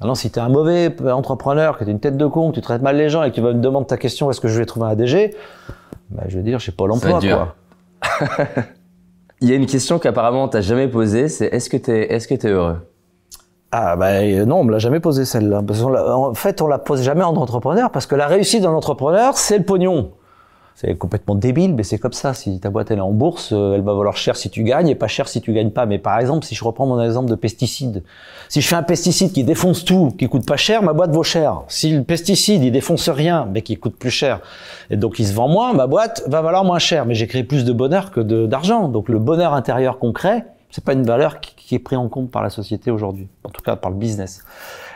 Maintenant, si tu es un mauvais entrepreneur, que tu es une tête de con, que tu traites mal les gens et que tu vas me demander ta question, est-ce que je vais trouver un DG ben, Je vais dire, je sais pas l'emploi. <laughs> Il y a une question qu'apparemment t'as jamais posée, c'est est-ce que est-ce que t'es heureux? Ah ben non, on me l'a jamais posé celle-là. En fait, on la pose jamais en entrepreneur parce que la réussite d'un entrepreneur, c'est le pognon. C'est complètement débile, mais c'est comme ça. Si ta boîte elle est en bourse, euh, elle va valoir cher si tu gagnes et pas cher si tu gagnes pas. Mais par exemple, si je reprends mon exemple de pesticide, si je fais un pesticide qui défonce tout, qui coûte pas cher, ma boîte vaut cher. Si le pesticide il défonce rien, mais qui coûte plus cher, et donc il se vend moins, ma boîte va valoir moins cher. Mais j'ai créé plus de bonheur que d'argent. Donc le bonheur intérieur qu'on crée, c'est pas une valeur qui, qui est prise en compte par la société aujourd'hui, en tout cas par le business.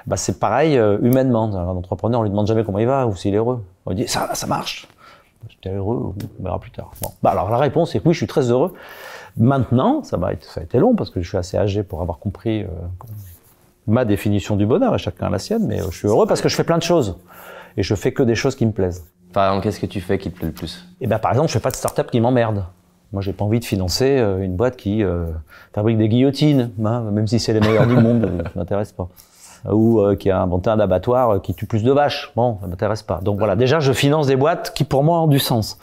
Bah, c'est pareil euh, humainement. Un entrepreneur, on lui demande jamais comment il va ou s'il est heureux. On lui dit ça, ça marche. J'étais heureux, on verra plus tard. Bon. Bah, alors la réponse est oui, je suis très heureux. Maintenant, ça, va être, ça a été long parce que je suis assez âgé pour avoir compris euh, ma définition du bonheur et chacun a la sienne, mais euh, je suis heureux parce que je fais plein de choses et je fais que des choses qui me plaisent. Par exemple, qu'est-ce que tu fais qui te plaît le plus? Et ben par exemple, je fais pas de start-up qui m'emmerde. Moi, j'ai pas envie de financer euh, une boîte qui euh, fabrique des guillotines, hein, même si c'est les meilleurs du monde, euh, ça m'intéresse pas. Ou euh, qui a inventé un abattoir euh, qui tue plus de vaches. Bon, ça m'intéresse pas. Donc voilà, déjà, je finance des boîtes qui pour moi ont du sens.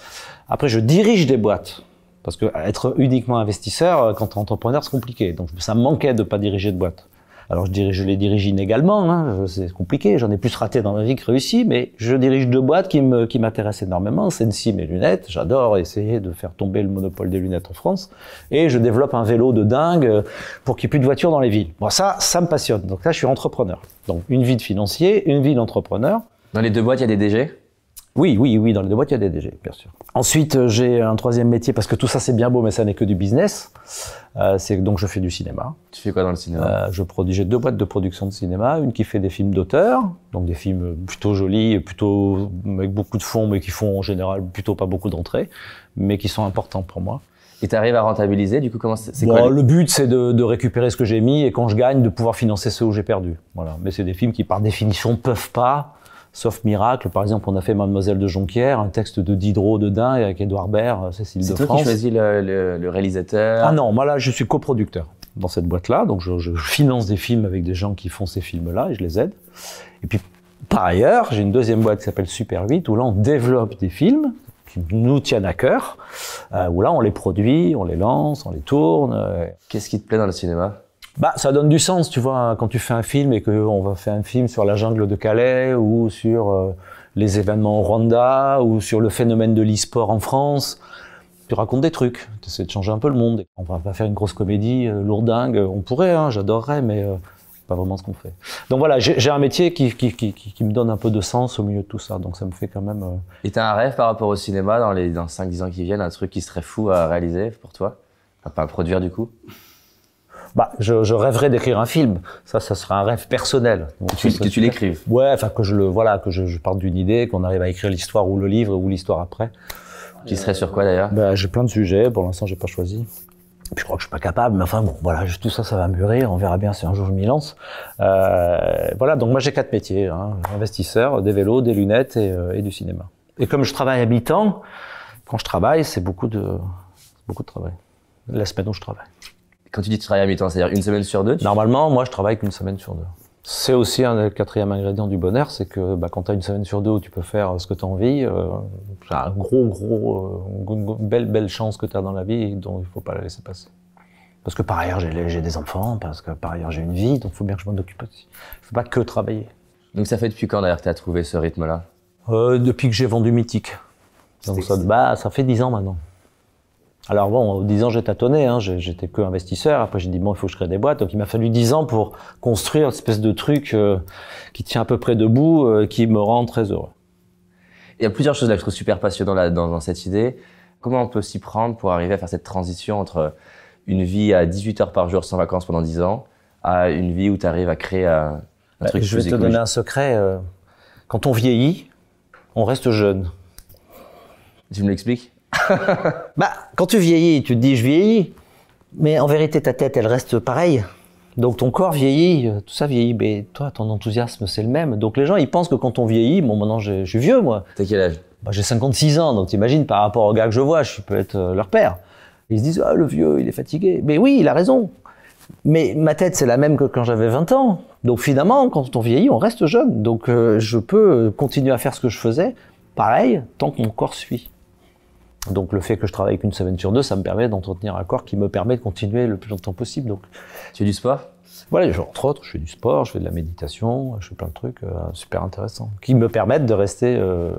Après, je dirige des boîtes. Parce que être uniquement investisseur, euh, quand tu es entrepreneur, c'est compliqué. Donc ça me manquait de pas diriger de boîte. Alors je, dirige, je les dirige inégalement, hein, c'est compliqué, j'en ai plus raté dans ma vie que réussi, mais je dirige deux boîtes qui me qui m'intéressent énormément, Sensi mes lunettes, j'adore essayer de faire tomber le monopole des lunettes en France, et je développe un vélo de dingue euh, pour qu'il n'y ait plus de voitures dans les villes. Bon ça, ça me passionne, donc là je suis entrepreneur. Donc une vie de financier, une vie d'entrepreneur, Dans les deux boîtes, il y a des DG oui, oui, oui, dans les deux boîtes, il y a des DG, bien sûr. Ensuite, euh, j'ai un troisième métier, parce que tout ça, c'est bien beau, mais ça n'est que du business. Euh, c'est donc, je fais du cinéma. Tu fais quoi dans le cinéma? Euh, je produis, j'ai deux boîtes de production de cinéma, une qui fait des films d'auteur, donc des films plutôt jolis, plutôt avec beaucoup de fonds, mais qui font en général plutôt pas beaucoup d'entrées, mais qui sont importants pour moi. Et t'arrives à rentabiliser Du coup, comment c'est c'est Bon, quoi le but, c'est de, de récupérer ce que j'ai mis et quand je gagne, de pouvoir financer ceux où j'ai perdu. Voilà. Mais c'est des films qui, par définition, peuvent pas, sauf miracle. Par exemple, on a fait Mademoiselle de Jonquière, un texte de Diderot de Dain avec Édouard Baird, Cécile C'est de toi France. qui choisis le, le- le réalisateur Ah non, moi là, je suis coproducteur dans cette boîte-là, donc je, je finance des films avec des gens qui font ces films-là et je les aide. Et puis, par ailleurs, j'ai une deuxième boîte qui s'appelle Super 8 où là, on développe des films qui nous tiennent à cœur, euh, où là, on les produit, on les lance, on les tourne. euh, Qu'est-ce qui te plaît dans le cinéma? Bah, ça donne du sens, tu vois, quand tu fais un film et qu'on va faire un film sur la jungle de Calais ou sur euh, les événements au Rwanda ou sur le phénomène de l'e-sport en France. Tu racontes des trucs, tu essaies de changer un peu le monde. On va pas faire une grosse comédie euh, lourdingue, on pourrait, hein, j'adorerais, mais euh, pas vraiment ce qu'on fait. Donc voilà, j'ai un métier qui, me donne un peu de sens au milieu de tout ça, donc ça me fait quand même... Et t'as un rêve par rapport au cinéma dans les dans 5-10 ans qui viennent, un truc qui serait fou à réaliser pour toi? Enfin, pas à produire du coup? Bah, je, je rêverais d'écrire un film. Ça, ça serait un rêve personnel. Donc, que, tu, que tu l'écrives. Ouais, enfin que je le voilà, que je, je parte d'une idée, qu'on arrive à écrire l'histoire ou le livre ou l'histoire après. Qui serait sur quoi d'ailleurs? Bah, J'ai plein de sujets. Pour l'instant, j'ai pas choisi. Puis je crois que je suis pas capable, mais enfin bon, voilà, tout ça, ça va mûrir. On verra bien si un jour je m'y lance. Euh, voilà, donc moi j'ai quatre métiers hein, investisseur, des vélos, des lunettes et, euh, et, du cinéma. Et comme je travaille à mi-temps, quand je travaille, c'est beaucoup de beaucoup de travail. La semaine où je travaille. Quand tu dis tu travailles à mi-temps, c'est-à-dire une semaine sur deux Normalement, moi, je travaille qu'une semaine sur deux. C'est aussi un quatrième ingrédient du bonheur, c'est que bah, quand tu as une semaine sur deux où tu peux faire ce que tu as envie, euh, c'est un gros, gros, euh, une belle, belle chance que tu as dans la vie et dont il faut pas la laisser passer. Parce que par ailleurs, j'ai des enfants, parce que par ailleurs, j'ai une vie, donc il faut bien que je m'en occupe aussi. Il faut pas que travailler. Donc ça fait depuis quand d'ailleurs que tu as trouvé ce rythme-là? Euh, Depuis que j'ai vendu Mythique. Donc ça, bah, ça fait dix ans maintenant. Alors bon, 10 ans j'ai tâtonné, hein, j'étais que investisseur. Après j'ai dit bon, il faut que je crée des boîtes. Donc il m'a fallu 10 ans pour construire une espèce de truc euh, qui tient à peu près debout, euh, qui me rend très heureux. Il y a plusieurs choses là que je trouve super passionnant là, dans, dans cette idée. Comment on peut s'y prendre pour arriver à faire cette transition entre une vie à 18 heures par jour sans vacances pendant 10 ans à une vie où tu arrives à créer un, un bah, truc Je vais te donner un secret. Euh, quand on vieillit, on reste jeune. Tu me l'expliques? Bah, quand tu vieillis, tu te dis je vieillis, mais en vérité ta tête elle reste pareille. Donc ton corps vieillit, tout ça vieillit, mais toi ton enthousiasme c'est le même. Donc les gens ils pensent que quand on vieillit, bon maintenant je suis vieux moi. T'as quel âge? Bah, J'ai 56 ans, donc t'imagines par rapport aux gars que je vois, je peux être euh, leur père. Ils se disent ah le vieux il est fatigué. Mais oui il a raison. Mais ma tête c'est la même que quand j'avais 20 ans. Donc finalement quand on vieillit on reste jeune. Donc euh, je peux continuer à faire ce que je faisais, pareil, tant que mon corps suit. Donc le fait que je travaille qu'une semaine sur deux, ça me permet d'entretenir un corps qui me permet de continuer le plus longtemps possible. Donc, tu fais du sport? Voilà, entre autres, je fais du sport, je fais de la méditation, je fais plein de trucs euh, super intéressants qui me permettent de rester euh,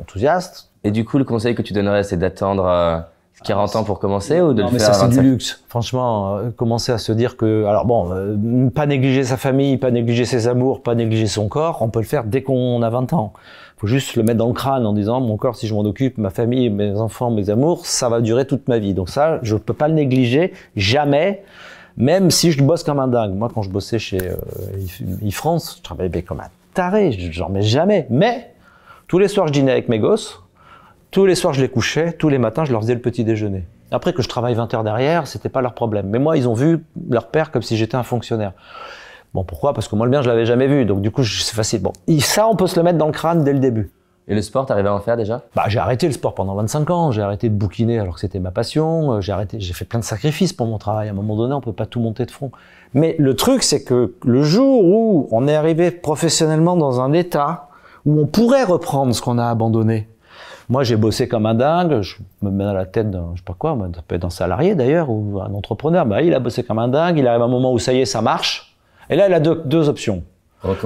enthousiaste. Et du coup, le conseil que tu donnerais, c'est d'attendre euh, 40 ans pour commencer ou de non, le mais faire ça c'est 25 du luxe. Franchement, euh, commencer à se dire que, alors bon, euh, pas négliger sa famille, pas négliger ses amours, pas négliger son corps, on peut le faire dès qu'on a 20 ans. Faut juste le mettre dans le crâne en disant mon corps, si je m'en occupe, ma famille, mes enfants, mes amours, ça va durer toute ma vie. Donc ça, je peux pas le négliger jamais. Même si je bosse comme un dingue. Moi, quand je bossais chez euh, e-France, je travaillais comme un taré. J'en mets jamais. Mais tous les soirs, je dînais avec mes gosses. Tous les soirs, je les couchais. Tous les matins, je leur faisais le petit déjeuner. Après que je travaille 20 heures derrière, c'était pas leur problème. Mais moi, ils ont vu leur père comme si j'étais un fonctionnaire. Bon, pourquoi? Parce que moi, le mien, je l'avais jamais vu. Donc, du coup, c'est facile. Bon, ça, on peut se le mettre dans le crâne dès le début. Et le sport, t'arrives à en faire déjà? Bah, j'ai arrêté le sport pendant 25 ans. J'ai arrêté de bouquiner alors que c'était ma passion. Euh, J'ai arrêté, j'ai fait plein de sacrifices pour mon travail. À un moment donné, on peut pas tout monter de front. Mais le truc, c'est que le jour où on est arrivé professionnellement dans un état où on pourrait reprendre ce qu'on a abandonné. Moi, j'ai bossé comme un dingue. Je me mets dans la tête d'un, je sais pas quoi, ça peut être un salarié d'ailleurs ou un entrepreneur. Bah, il a bossé comme un dingue. Il arrive à un moment où ça y est, ça marche. Et là, il a deux, deux options.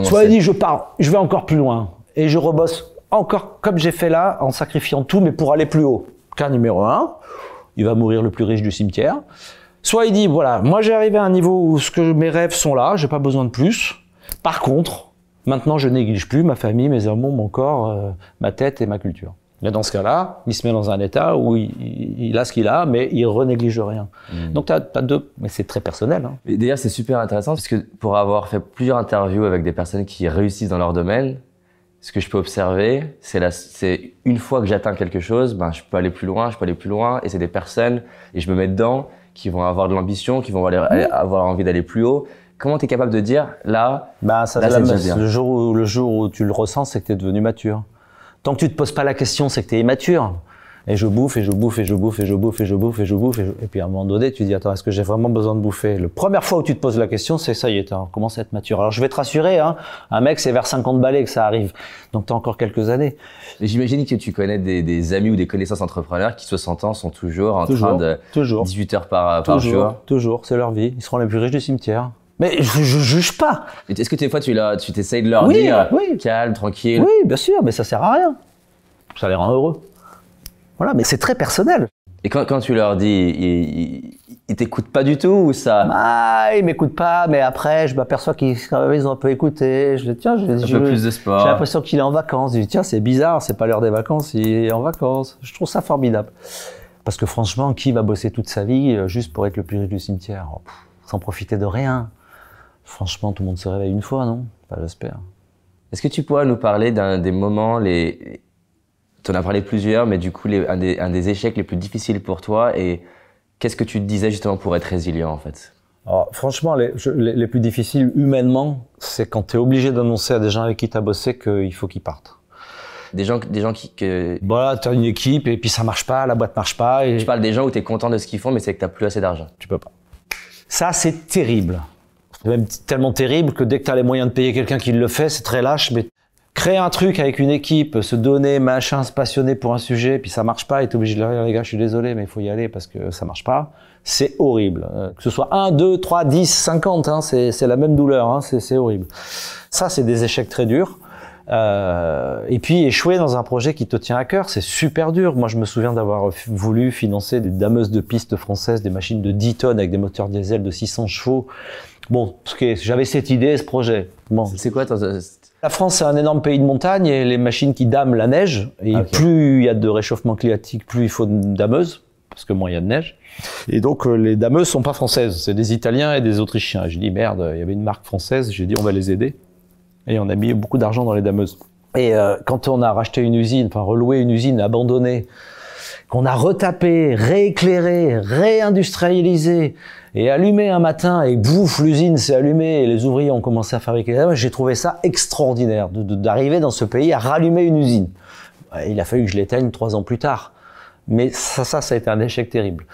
Soit il dit, je pars, je vais encore plus loin. Et je rebosse encore comme j'ai fait là, en sacrifiant tout, mais pour aller plus haut. Cas numéro un, il va mourir le plus riche du cimetière. Soit il dit, voilà, moi j'ai arrivé à un niveau où ce que mes rêves sont là, j'ai pas besoin de plus. Par contre, maintenant je néglige plus ma famille, mes amours, mon corps, euh, ma tête et ma culture. Et dans ce cas-là, il se met dans un état où il, il a ce qu'il a, mais il renéglige rien. Mmh. Donc tu as, deux, mais c'est très personnel. Hein. D'ailleurs, c'est super intéressant parce que pour avoir fait plusieurs interviews avec des personnes qui réussissent dans leur domaine, ce que je peux observer, c'est une fois que j'atteins quelque chose, ben je peux aller plus loin, je peux aller plus loin, et c'est des personnes et je me mets dedans qui vont avoir de l'ambition, qui vont aller, avoir envie d'aller plus haut. Comment tu es capable de dire là, Bah, ça, Là, bien. le jour où le jour où tu le ressens, c'est que tu es devenu mature. Tant que tu te poses pas la question, c'est que tu es immature. Et je bouffe et je bouffe et je bouffe et je bouffe et je bouffe et je bouffe et, je- et puis à un moment donné, tu dis attends, est-ce que j'ai vraiment besoin de bouffer? La première fois où tu te poses la question, c'est ça y est, tu commences à être mature? Alors je vais te rassurer, hein, un mec c'est vers 50 balais que ça arrive, donc tu as encore quelques années. J'imagine que tu connais des, des amis ou des connaissances entrepreneurs qui 60 ans sont toujours en Toujours, train de toujours, 18 heures par, par toujours, jour. toujours, c'est leur vie. Ils seront les plus riches du cimetière. Mais je, je juge pas. Est-ce que des fois tu tu t'essayes de leur Oui, dire oui. calme, tranquille Oui, bien sûr, mais ça sert à rien. Ça les rend heureux. Voilà, mais c'est très personnel. Et quand, quand tu leur dis, ils, ils, ils t'écoutent pas du tout ou ça? Ah, ils m'écoutent pas, mais après, je m'aperçois qu'ils ils ont un peu écouté. Je dis, tiens, je, Un je- peu plus de j'ai l'impression qu'il est en vacances. Je dis, tiens, c'est bizarre, c'est pas l'heure des vacances, il est en vacances. Je trouve ça formidable. Parce que franchement, qui va bosser toute sa vie euh, juste pour être le plus riche du cimetière? Oh, pff, Sans profiter de rien. Franchement, tout le monde se réveille une fois, non? Enfin, j'espère. Est-ce que tu pourrais nous parler d'un des moments, les... tu en as parlé plusieurs, mais du coup, les, un, des, un des échecs les plus difficiles pour toi et qu'est-ce que tu te disais justement pour être résilient en fait? Alors, franchement, les, je- les, les plus difficiles humainement, c'est quand tu es obligé d'annoncer à des gens avec qui tu as bossé qu'il faut qu'ils partent. Des gens, des gens qui. Que... Voilà, tu as une équipe et puis ça marche pas, la boîte marche pas et Je parle des gens où tu es content de ce qu'ils font, mais c'est que tu plus assez d'argent. tu peux pas. Ça, c'est terrible. C'est même tellement terrible que dès que tu as les moyens de payer quelqu'un qui le fait, c'est très lâche, mais créer un truc avec une équipe, se donner, machin, se passionner pour un sujet, puis ça marche pas, et t'es obligé de dire, les gars, je suis désolé, mais il faut y aller parce que ça marche pas, c'est horrible. Euh, Que ce soit 1, 2, 3, 10, 50, hein, c'est la même douleur, hein, c'est horrible. Ça, c'est des échecs très durs. Euh, et puis échouer dans un projet qui te tient à cœur, c'est super dur. Moi, je me souviens d'avoir voulu financer des dameuses de piste françaises, des machines de 10 tonnes avec des moteurs diesel de 600 chevaux. Bon, j'avais cette idée, ce projet. Bon, C'est quoi ton... la France, c'est un énorme pays de montagne et les machines qui dament la neige. Et Ok. plus il y a de réchauffement climatique, plus il faut de dameuses, parce que moins il y a de neige. Et donc, euh, les dameuses sont pas françaises, c'est des Italiens et des Autrichiens. J'ai dit, merde, il y avait une marque française, j'ai dit, on va les aider. Et on a mis beaucoup d'argent dans les dameuses. Et euh, quand on a racheté une usine, enfin reloué une usine abandonnée, qu'on a retapé, rééclairé, réindustrialisé et allumé un matin et bouffe, l'usine s'est allumée et les ouvriers ont commencé à fabriquer. des dameuses, J'ai trouvé ça extraordinaire d'arriver dans ce pays à rallumer une usine. Il a fallu que je l'éteigne trois ans plus tard. Mais ça, ça, ça a été un échec terrible.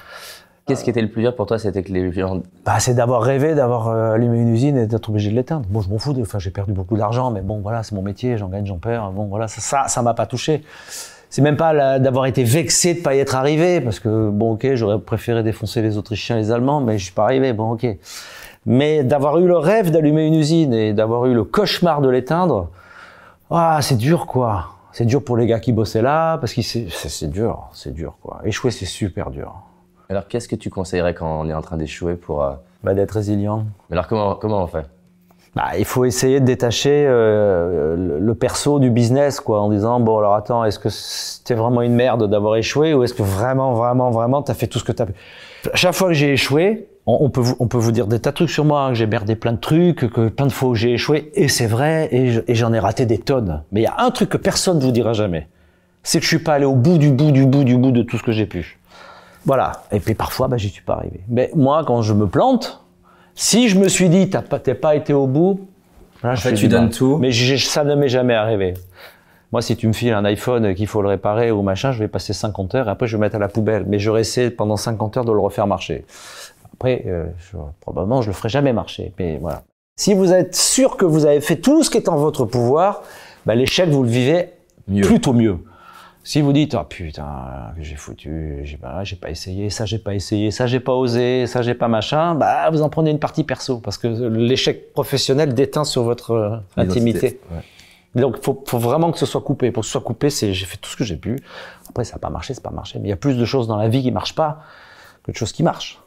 Qu'est-ce qui était le plus dur pour toi C'était que les gens. Bah, c'est d'avoir rêvé d'avoir euh, allumé une usine et d'être obligé de l'éteindre. Bon, je m'en fous. de- Enfin, j'ai perdu beaucoup d'argent, mais bon, voilà, c'est mon métier, j'en gagne, j'en perds. Bon, voilà, ça, ça, ça m'a pas touché. C'est même pas d'avoir été vexé de pas y être arrivé, parce que bon, ok, j'aurais préféré défoncer les Autrichiens, les Allemands, mais je suis pas arrivé. Bon, ok. Mais d'avoir eu le rêve d'allumer une usine et d'avoir eu le cauchemar de l'éteindre, ah, c'est dur, quoi. C'est dur pour les gars qui bossaient là, parce que c'est c'est dur, c'est dur, quoi. Échouer, c'est super dur. Alors qu'est-ce que tu conseillerais quand on est en train d'échouer pour. euh, Bah, d'être résilient. Alors comment, comment on fait? Bah, il faut essayer de détacher euh, le, perso du business, quoi, en disant bon alors attends, est-ce que c'était vraiment une merde d'avoir échoué ou est-ce que vraiment, vraiment, vraiment t'as fait tout ce que t'as pu? Chaque fois que j'ai échoué, on, on peut vous, on peut vous dire des tas de trucs sur moi, hein, que j'ai merdé plein de trucs, que plein de fois où j'ai échoué, et c'est vrai, et j'en ai raté des tonnes. Mais il y a un truc que personne ne vous dira jamais, c'est que je suis pas allé au bout du bout du bout du bout de tout ce que j'ai pu. Voilà. Et puis parfois, bah, j'y suis pas arrivé. Mais moi, quand je me plante, si je me suis dit, t'as pas, t'es pas été au bout, là, je fait, fais tu donnes mal. tout. Mais ça ne m'est jamais arrivé. Moi, si tu me files un iPhone qu'il faut le réparer ou machin, je vais passer 50 heures et après je vais le mettre à la poubelle. Mais j'aurais essayé pendant 50 heures de le refaire marcher. Après, euh, je- probablement, je le ferai jamais marcher. Mais voilà. Si vous êtes sûr que vous avez fait tout ce qui est en votre pouvoir, bah, l'échec, vous le vivez Mieux. plutôt mieux. Si vous dites, ah putain, que j'ai foutu, j'ai pas, j'ai pas essayé, ça j'ai pas essayé, ça j'ai pas osé, ça j'ai pas machin, bah vous en prenez une partie perso parce que l'échec professionnel déteint sur votre euh, intimité. Ouais. Donc faut, faut vraiment que ce soit coupé. Pour que ce soit coupé, c'est j'ai fait tout ce que j'ai pu. Après ça n'a pas marché, c'est pas marché. Mais il y a plus de choses dans la vie qui marchent pas que de choses qui marchent.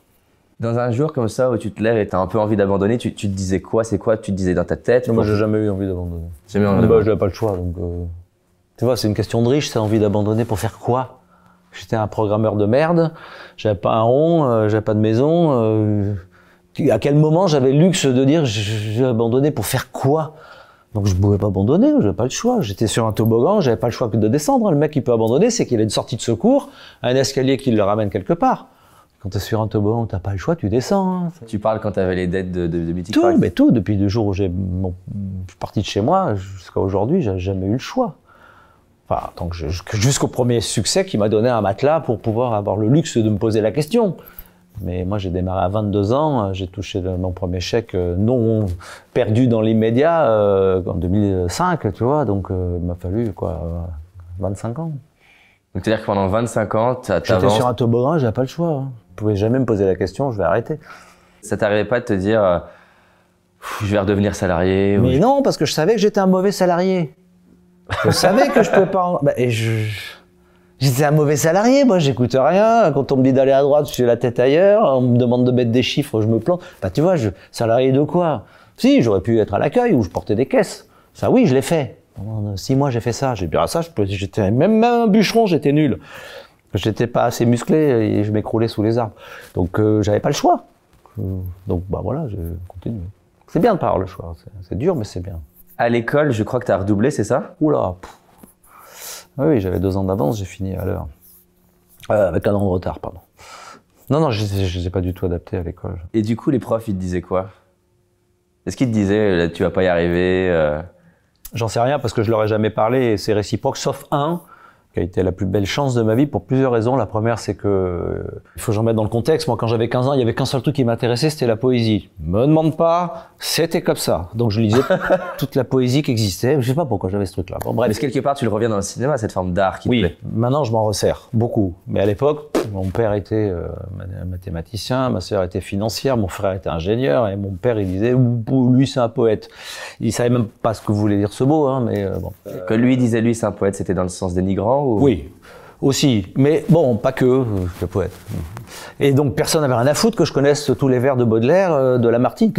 Dans un jour comme ça où tu te lèves et t'as un peu envie d'abandonner, tu, tu te disais quoi? C'est quoi tu te disais dans ta tête? Moi j'ai jamais eu envie d'abandonner. Jamais envie Bah, d'abandonner. je n'avais pas le choix. Donc, euh, tu vois, c'est une question de riche, c'est envie d'abandonner pour faire quoi? J'étais un programmeur de merde, j'avais pas un rond, euh, j'avais pas de maison. euh, à quel moment j'avais le luxe de dire j'ai abandonné pour faire quoi? Donc je pouvais pas abandonner, j'avais pas le choix. J'étais sur un toboggan, j'avais pas le choix que de descendre. Le mec qui peut abandonner, c'est qu'il a une sortie de secours, un escalier qui le ramène quelque part. Quand tu es sur un toboggan, t'as pas le choix, tu descends. hein. Tu parles quand t'avais les dettes de, de, de Mythic Tout, mais tout, depuis le jour où j'ai mon- je suis parti de chez moi jusqu'à aujourd'hui, j'ai jamais eu le choix. Enfin, tant que jusqu'au premier succès qui m'a donné un matelas pour pouvoir avoir le luxe de me poser la question. Mais moi, j'ai démarré à 22 ans, euh, j'ai touché mon premier chèque euh, non perdu dans l'immédiat euh, en 2005, tu vois, donc euh, il m'a fallu quoi, euh, 25 ans. Donc c'est-à-dire que pendant 25 ans, t'as- J'étais sur un toboggan, j'avais pas le choix. hein. Je pouvais jamais me poser la question, je vais arrêter. Ça t'arrivait pas de te dire, euh, je vais redevenir salarié. Mais non, parce que je savais que j'étais un mauvais salarié. Je savais que je pouvais pas. En... Bah, et je... J'étais un mauvais salarié, moi, j'écoute rien. Quand on me dit d'aller à droite, j'ai la tête ailleurs. On me demande de mettre des chiffres, je me plante. Bah, tu vois, je... salarié de quoi? Si, j'aurais pu être à l'accueil où je portais des caisses. Ça, oui, je l'ai fait. Pendant six mois, j'ai fait ça. J'ai bien ça, j'étais même un bûcheron, j'étais nul. J'étais pas assez musclé et je m'écroulais sous les arbres. Donc, euh, j'avais pas le choix. Donc, bah voilà, je continue. C'est bien de pas avoir le choix. C'est dur, mais c'est bien. À l'école, je crois que tu as redoublé, c'est ça? Oula. Oui, j'avais deux ans d'avance, j'ai fini à l'heure. Euh, avec un an de retard, pardon. Non, non, je ne les ai pas du tout adapté à l'école. Et du coup, les profs, ils te disaient quoi? Est-ce qu'ils te disaient, là, tu vas pas y arriver euh? J'en sais rien parce que je leur ai jamais parlé et c'est réciproque, sauf un qui a été la plus belle chance de ma vie pour plusieurs raisons. La première, c'est que il faut que j'en mette dans le contexte. Moi, quand j'avais 15 ans, il y avait qu'un seul truc qui m'intéressait, c'était la poésie. Me demande pas, c'était comme ça. Donc je lisais <laughs> toute la poésie qui existait. Je sais pas pourquoi j'avais ce truc-là. Bon, bref. Mais quelque part, tu le reviens dans le cinéma, cette forme d'art qui oui, te plaît. maintenant je m'en resserre beaucoup. Mais à l'époque, mon père était euh, mathématicien, ma sœur était financière, mon frère était ingénieur, et mon père il disait, lui c'est un poète. Il savait même pas ce que voulait dire ce mot, hein, mais euh, bon. Que lui disait lui c'est un poète, c'était dans le sens dénigrant ou... Oui, aussi. Mais bon, pas que, le poète. Et donc personne n'avait rien à foutre que je connaisse tous les vers de Baudelaire, euh, de Lamartine.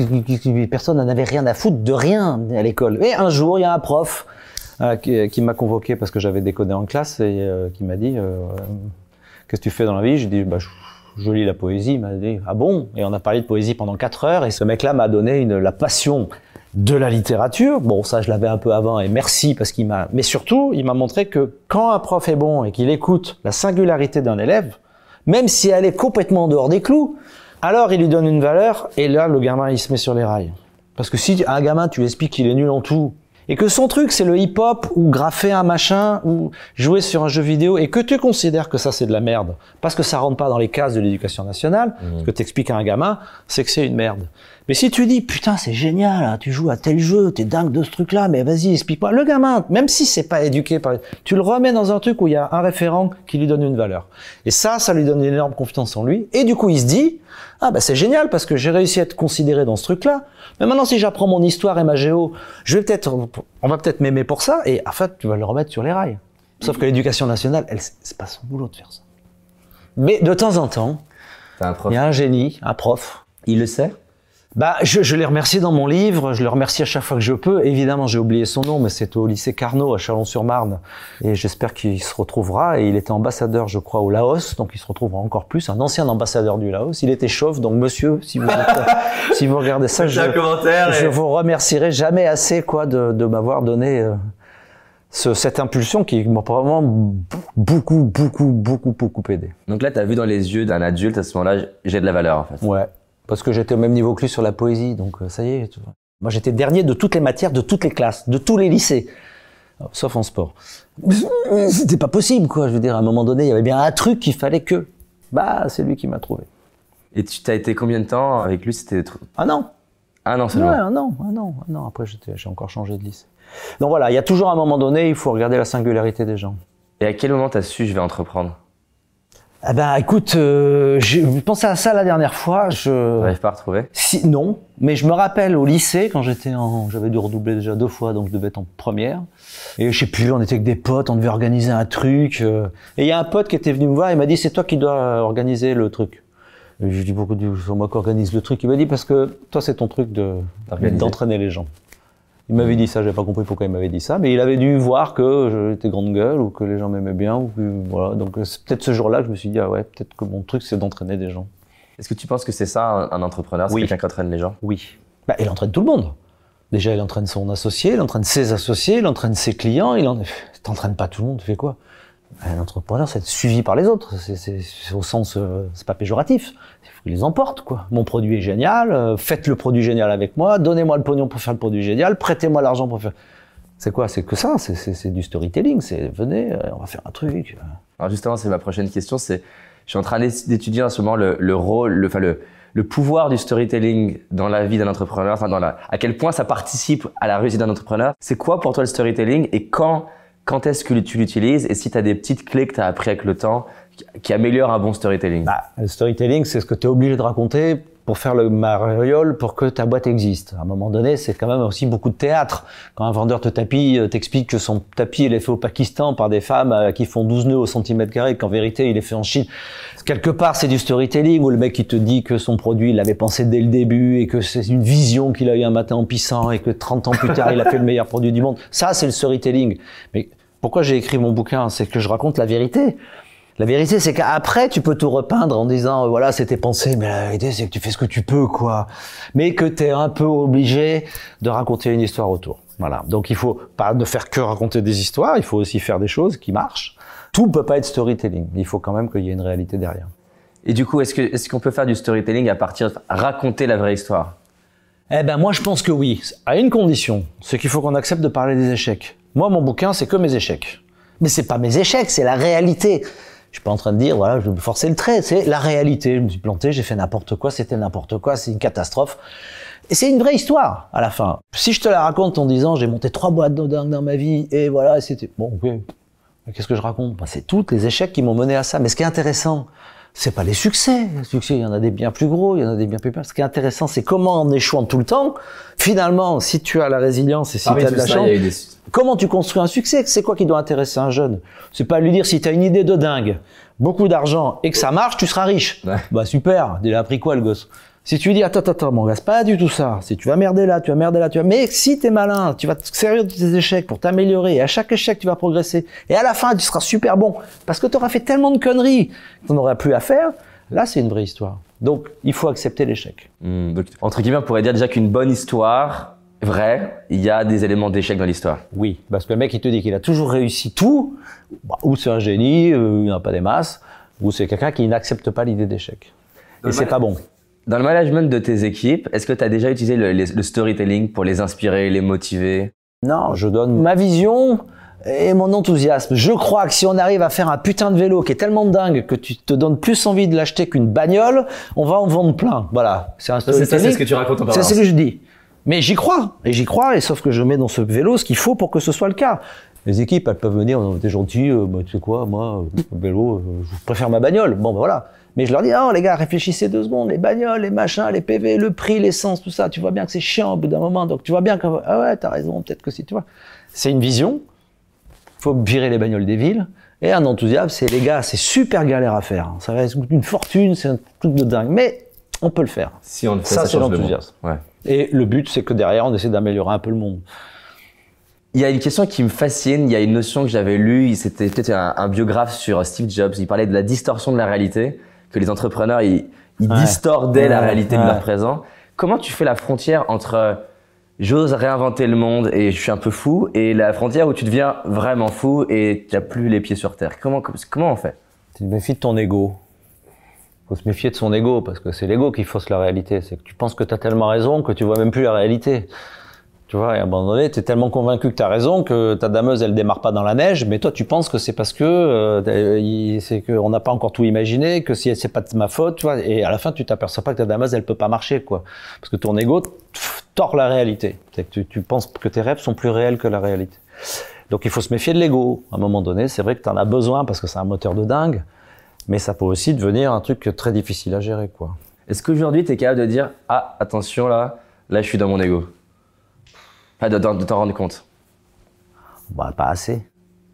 Personne n'en avait rien à foutre de rien à l'école. Et un jour, il y a un prof euh, qui, m'a convoqué parce que j'avais décodé en classe et euh, qui m'a dit euh, Qu'est-ce que tu fais dans la vie? J'ai dit bah, je, je, lis la poésie. Il m'a dit Ah bon? Et on a parlé de poésie pendant quatre heures. Et ce mec-là m'a donné une, la passion de la littérature. Bon, ça, je l'avais un peu avant et merci parce qu'il m'a. Mais surtout, il m'a montré que quand un prof est bon et qu'il écoute la singularité d'un élève, même si elle est complètement dehors des clous, alors il lui donne une valeur et là, le gamin, il se met sur les rails. Parce que si un gamin, tu lui expliques qu'il est nul en tout, et que son truc c'est le hip-hop ou graffer un machin ou jouer sur un jeu vidéo et que tu considères que ça c'est de la merde parce que ça rentre pas dans les cases de l'éducation nationale, mmh. que t'expliques à un gamin, c'est que c'est une merde. Mais si tu dis putain c'est génial, hein, tu joues à tel jeu, t'es dingue de ce truc-là, mais vas-y explique-moi. Le gamin, même si c'est pas éduqué, par... tu le remets dans un truc où il y a un référent qui lui donne une valeur. Et ça, ça lui donne une énorme confiance en lui. Et du coup il se dit ah bah c'est génial parce que j'ai réussi à être considéré dans ce truc-là. Mais maintenant si j'apprends mon histoire et ma géo, je vais peut-être, on va peut-être m'aimer pour ça. Et en fait tu vas le remettre sur les rails. Sauf que l'éducation nationale, elle, c'est pas son boulot de faire ça. Mais de temps en temps, il y a un génie, un prof. Il le sait? Bah, je, je l'ai remercié dans mon livre, je le remercie à chaque fois que je peux. Évidemment, j'ai oublié son nom, mais c'est au lycée Carnot à Chalon-sur-Marne. Et j'espère qu'il se retrouvera. Et il était ambassadeur, je crois, au Laos, donc il se retrouvera encore plus. Un ancien ambassadeur du Laos. Il était chauve, donc monsieur, si vous, <laughs> si vous regardez ça, je, je vous remercierai jamais assez, quoi, de, de m'avoir donné euh, ce, cette impulsion qui m'a vraiment beaucoup, beaucoup, beaucoup, beaucoup aidé. Donc là, tu as vu dans les yeux d'un adulte à ce moment-là, j'ai de la valeur, en fait. Ouais parce que j'étais au même niveau que lui sur la poésie, donc ça y est. Moi, j'étais dernier de toutes les matières, de toutes les classes, de tous les lycées, sauf en sport. C'était pas possible, quoi. Je veux dire, à un moment donné, il y avait bien un truc qu'il fallait que. Bah, c'est lui qui m'a trouvé. Et tu t'as été combien de temps avec lui C'était un an. Un an seulement. Ouais, un an, un an, un an. Après, j'ai encore changé de lycée. Donc voilà, il y a toujours un moment donné, il faut regarder la singularité des gens. Et à quel moment t'as su je vais entreprendre? Ah ben écoute, euh, j'ai pensé à ça la dernière fois. Je n'arrive pas à retrouver. Si non, mais je me rappelle au lycée quand j'étais en, j'avais dû redoubler déjà deux fois, donc je devais être en première. Et je sais plus, on était avec des potes, on devait organiser un truc. Euh, et il y a un pote qui était venu me voir, il m'a dit c'est toi qui dois organiser le truc. Et je dis beaucoup c'est moi qui organise le truc. Il m'a dit parce que toi c'est ton truc de d'entraîner les gens. Il m'avait dit ça, j'avais pas compris pourquoi il m'avait dit ça, mais il avait dû voir que j'étais grande gueule ou que les gens m'aimaient bien ou que, voilà. Donc c'est peut-être ce jour-là que je me suis dit ah ouais, peut-être que mon truc c'est d'entraîner des gens. Est-ce que tu penses que c'est ça un, entrepreneur, c'est oui. quelqu'un qui entraîne les gens? Oui. Bah, il entraîne tout le monde. Déjà, il entraîne son associé, il entraîne ses associés, il entraîne ses clients, il en... t'entraînes pas tout le monde, tu fais quoi? Un entrepreneur, c'est suivi par les autres. C'est au sens, euh, c'est pas péjoratif il les emporte, quoi. Mon produit est génial, euh, faites le produit génial avec moi, donnez-moi le pognon pour faire le produit génial, prêtez-moi l'argent pour faire. C'est quoi? C'est que ça, c'est du storytelling. C'est venez, euh, on va faire un truc. Alors justement, c'est ma prochaine question. C'est, je suis en train d'étudier en ce moment le, le rôle, le, enfin le, le pouvoir du storytelling dans la vie d'un entrepreneur, enfin à quel point ça participe à la réussite d'un entrepreneur. C'est quoi pour toi le storytelling et quand, quand est-ce que tu l'utilises et si tu as des petites clés que tu as appris avec le temps qui améliore un bon storytelling? Bah, Le storytelling, c'est ce que tu es obligé de raconter pour faire le mariole pour que ta boîte existe. À un moment donné, c'est quand même aussi beaucoup de théâtre. Quand un vendeur de tapis euh, t'explique que son tapis il est fait au Pakistan par des femmes euh, qui font 12 nœuds au centimètre carré, qu'en vérité il est fait en Chine. Quelque part, c'est du storytelling où le mec il te dit que son produit il l'avait pensé dès le début et que c'est une vision qu'il a eu un matin en pissant et que 30 ans plus tard il a fait le meilleur produit du monde. Ça, c'est le storytelling. Mais pourquoi j'ai écrit mon bouquin C'est que je raconte la vérité. La vérité, c'est qu'après, tu peux tout repeindre en disant, euh, voilà, c'était pensé, mais la vérité, c'est que tu fais ce que tu peux, quoi. Mais que tu es un peu obligé de raconter une histoire autour. Voilà. Donc, il faut pas ne faire que raconter des histoires, il faut aussi faire des choses qui marchent. Tout peut pas être storytelling. Il faut quand même qu'il y ait une réalité derrière. Et du coup, est-ce qu'on peut faire du storytelling à partir de raconter la vraie histoire? Eh ben, moi, je pense que oui. À une condition. C'est qu'il faut qu'on accepte de parler des échecs. Moi, mon bouquin, c'est que mes échecs. Mais c'est pas mes échecs, c'est la réalité. Je suis pas en train de dire, voilà, je vais me forcer le trait. C'est la réalité. Je me suis planté, j'ai fait n'importe quoi, c'était n'importe quoi, c'est une catastrophe. Et c'est une vraie histoire, à la fin. Si je te la raconte en disant, j'ai monté trois boîtes de dingue dans ma vie, et voilà, c'était, bon, ok. Qu'est-ce que je raconte? Ben, c'est tous les échecs qui m'ont mené à ça. Mais ce qui est intéressant, c'est pas les succès. Les succès, il y en a des bien plus gros, il y en a des bien plus petits. Ce qui est intéressant, c'est comment en échouant tout le temps, finalement, si tu as la résilience et si tu as de la chance, comment tu construis un succès? C'est quoi qui doit intéresser un jeune? C'est pas lui dire si tu as une idée de dingue, beaucoup d'argent et que ça marche, tu seras riche. Bah super, il a appris quoi le gosse? Si tu lui dis, attends, attends, attends, mon gars, c'est pas du tout ça. Si tu vas merder là, tu vas merder là, tu vas, mais si t'es malin, tu vas te servir de tes échecs pour t'améliorer, et à chaque échec, tu vas progresser. Et à la fin, tu seras super bon. Parce que tu auras fait tellement de conneries que n'auras plus à faire. Là, c'est une vraie histoire. Donc, il faut accepter l'échec. Hmm, entre guillemets, on pourrait dire déjà qu'une bonne histoire, vraie, il y a des éléments d'échec dans l'histoire. Oui, parce que le mec, il te dit qu'il a toujours réussi tout, bah, ou c'est un génie, euh, il n'a pas des masses, ou c'est quelqu'un qui n'accepte pas l'idée d'échec. Et c'est pas bon. Dans le management de tes équipes, est-ce que tu as déjà utilisé le, storytelling pour les inspirer, les motiver? Non, je donne ma vision et mon enthousiasme. Je crois que si on arrive à faire un putain de vélo qui est tellement dingue que tu te donnes plus envie de l'acheter qu'une bagnole, on va en vendre plein. Voilà, c'est un storytelling. C'est ça, c'est ce que tu racontes en C'est ce que je dis. Mais j'y crois, et j'y crois, et sauf que je mets dans ce vélo ce qu'il faut pour que ce soit le cas. Les équipes, elles peuvent venir, t'es gentil, euh, bah, tu sais quoi, moi, euh, vélo, euh, je préfère ma bagnole. Bon, ben voilà. Mais je leur dis, oh les gars, réfléchissez deux secondes, les bagnoles, les machins, les PV, le prix, l'essence, tout ça, tu vois bien que c'est chiant au bout d'un moment, donc tu vois bien que, ah ouais, t'as raison, peut-être que si, tu vois. C'est une vision, faut virer les bagnoles des villes, et un enthousiasme, c'est les gars, c'est super galère à faire. Ça va être une fortune, c'est un truc de dingue, mais on peut le faire. Si on le fait, ça, c'est l'enthousiasme. Ouais. Et le but, c'est que derrière, on essaie d'améliorer un peu le monde. Il y a une question qui me fascine. Il y a une notion que j'avais lue. C'était peut-être un, un, biographe sur Steve Jobs. Il parlait de la distorsion de la réalité que les entrepreneurs ils, ils distordaient la réalité de leur présent. Comment tu fais la frontière entre j'ose réinventer le monde et je suis un peu fou et la frontière où tu deviens vraiment fou et tu n'as plus les pieds sur terre? Comment comment on fait? Tu te méfies de ton ego. Faut se méfier de son ego parce que c'est l'ego qui fausse la réalité. C'est que tu penses que tu as tellement raison que tu vois même plus la réalité. Tu vois, et à un moment donné, tu es tellement convaincu que tu as raison que ta dameuse, elle démarre pas dans la neige, mais toi, tu penses que c'est parce que euh, c'est qu'on n'a pas encore tout imaginé, que si c'est pas de ma faute, tu vois, et à la fin, tu t'aperçois pas que ta dameuse, elle peut pas marcher, quoi. Parce que ton ego tord la réalité. C'est que tu, tu, penses que tes rêves sont plus réels que la réalité. Donc, il faut se méfier de l'ego. À un moment donné, c'est vrai que tu en as besoin parce que c'est un moteur de dingue, mais ça peut aussi devenir un truc très difficile à gérer, quoi. Est-ce qu'aujourd'hui, tu es capable de dire, ah, attention là, là, je suis dans mon ego? Pas de, de t'en rendre compte. Bah, pas assez.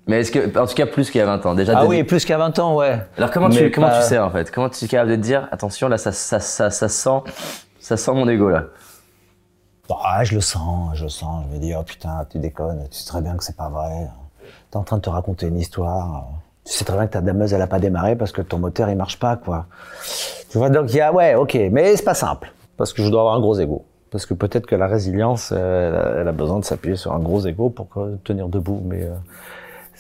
Mais est-ce que, en tout cas, plus qu'il y a 20 ans, déjà. Ah oui, plus qu'il y a 20 ans, ouais. Alors comment tu, comment tu sais en fait? Comment tu es capable de te dire, attention, là, ça, ça, ça, ça sent, ça sent mon ego là? Bah, je le sens, je le sens. Je me dis, oh putain, tu déconnes, tu sais très bien que c'est pas vrai. T'es en train de te raconter une histoire. Tu sais très bien que ta dameuse, elle a pas démarré parce que ton moteur, il marche pas, quoi. Tu vois, donc il y a, ouais, ok, mais c'est pas simple. Parce que je dois avoir un gros ego. Parce que peut-être que la résilience, euh, elle, a besoin de s'appuyer sur un gros ego pour tenir debout. Mais euh,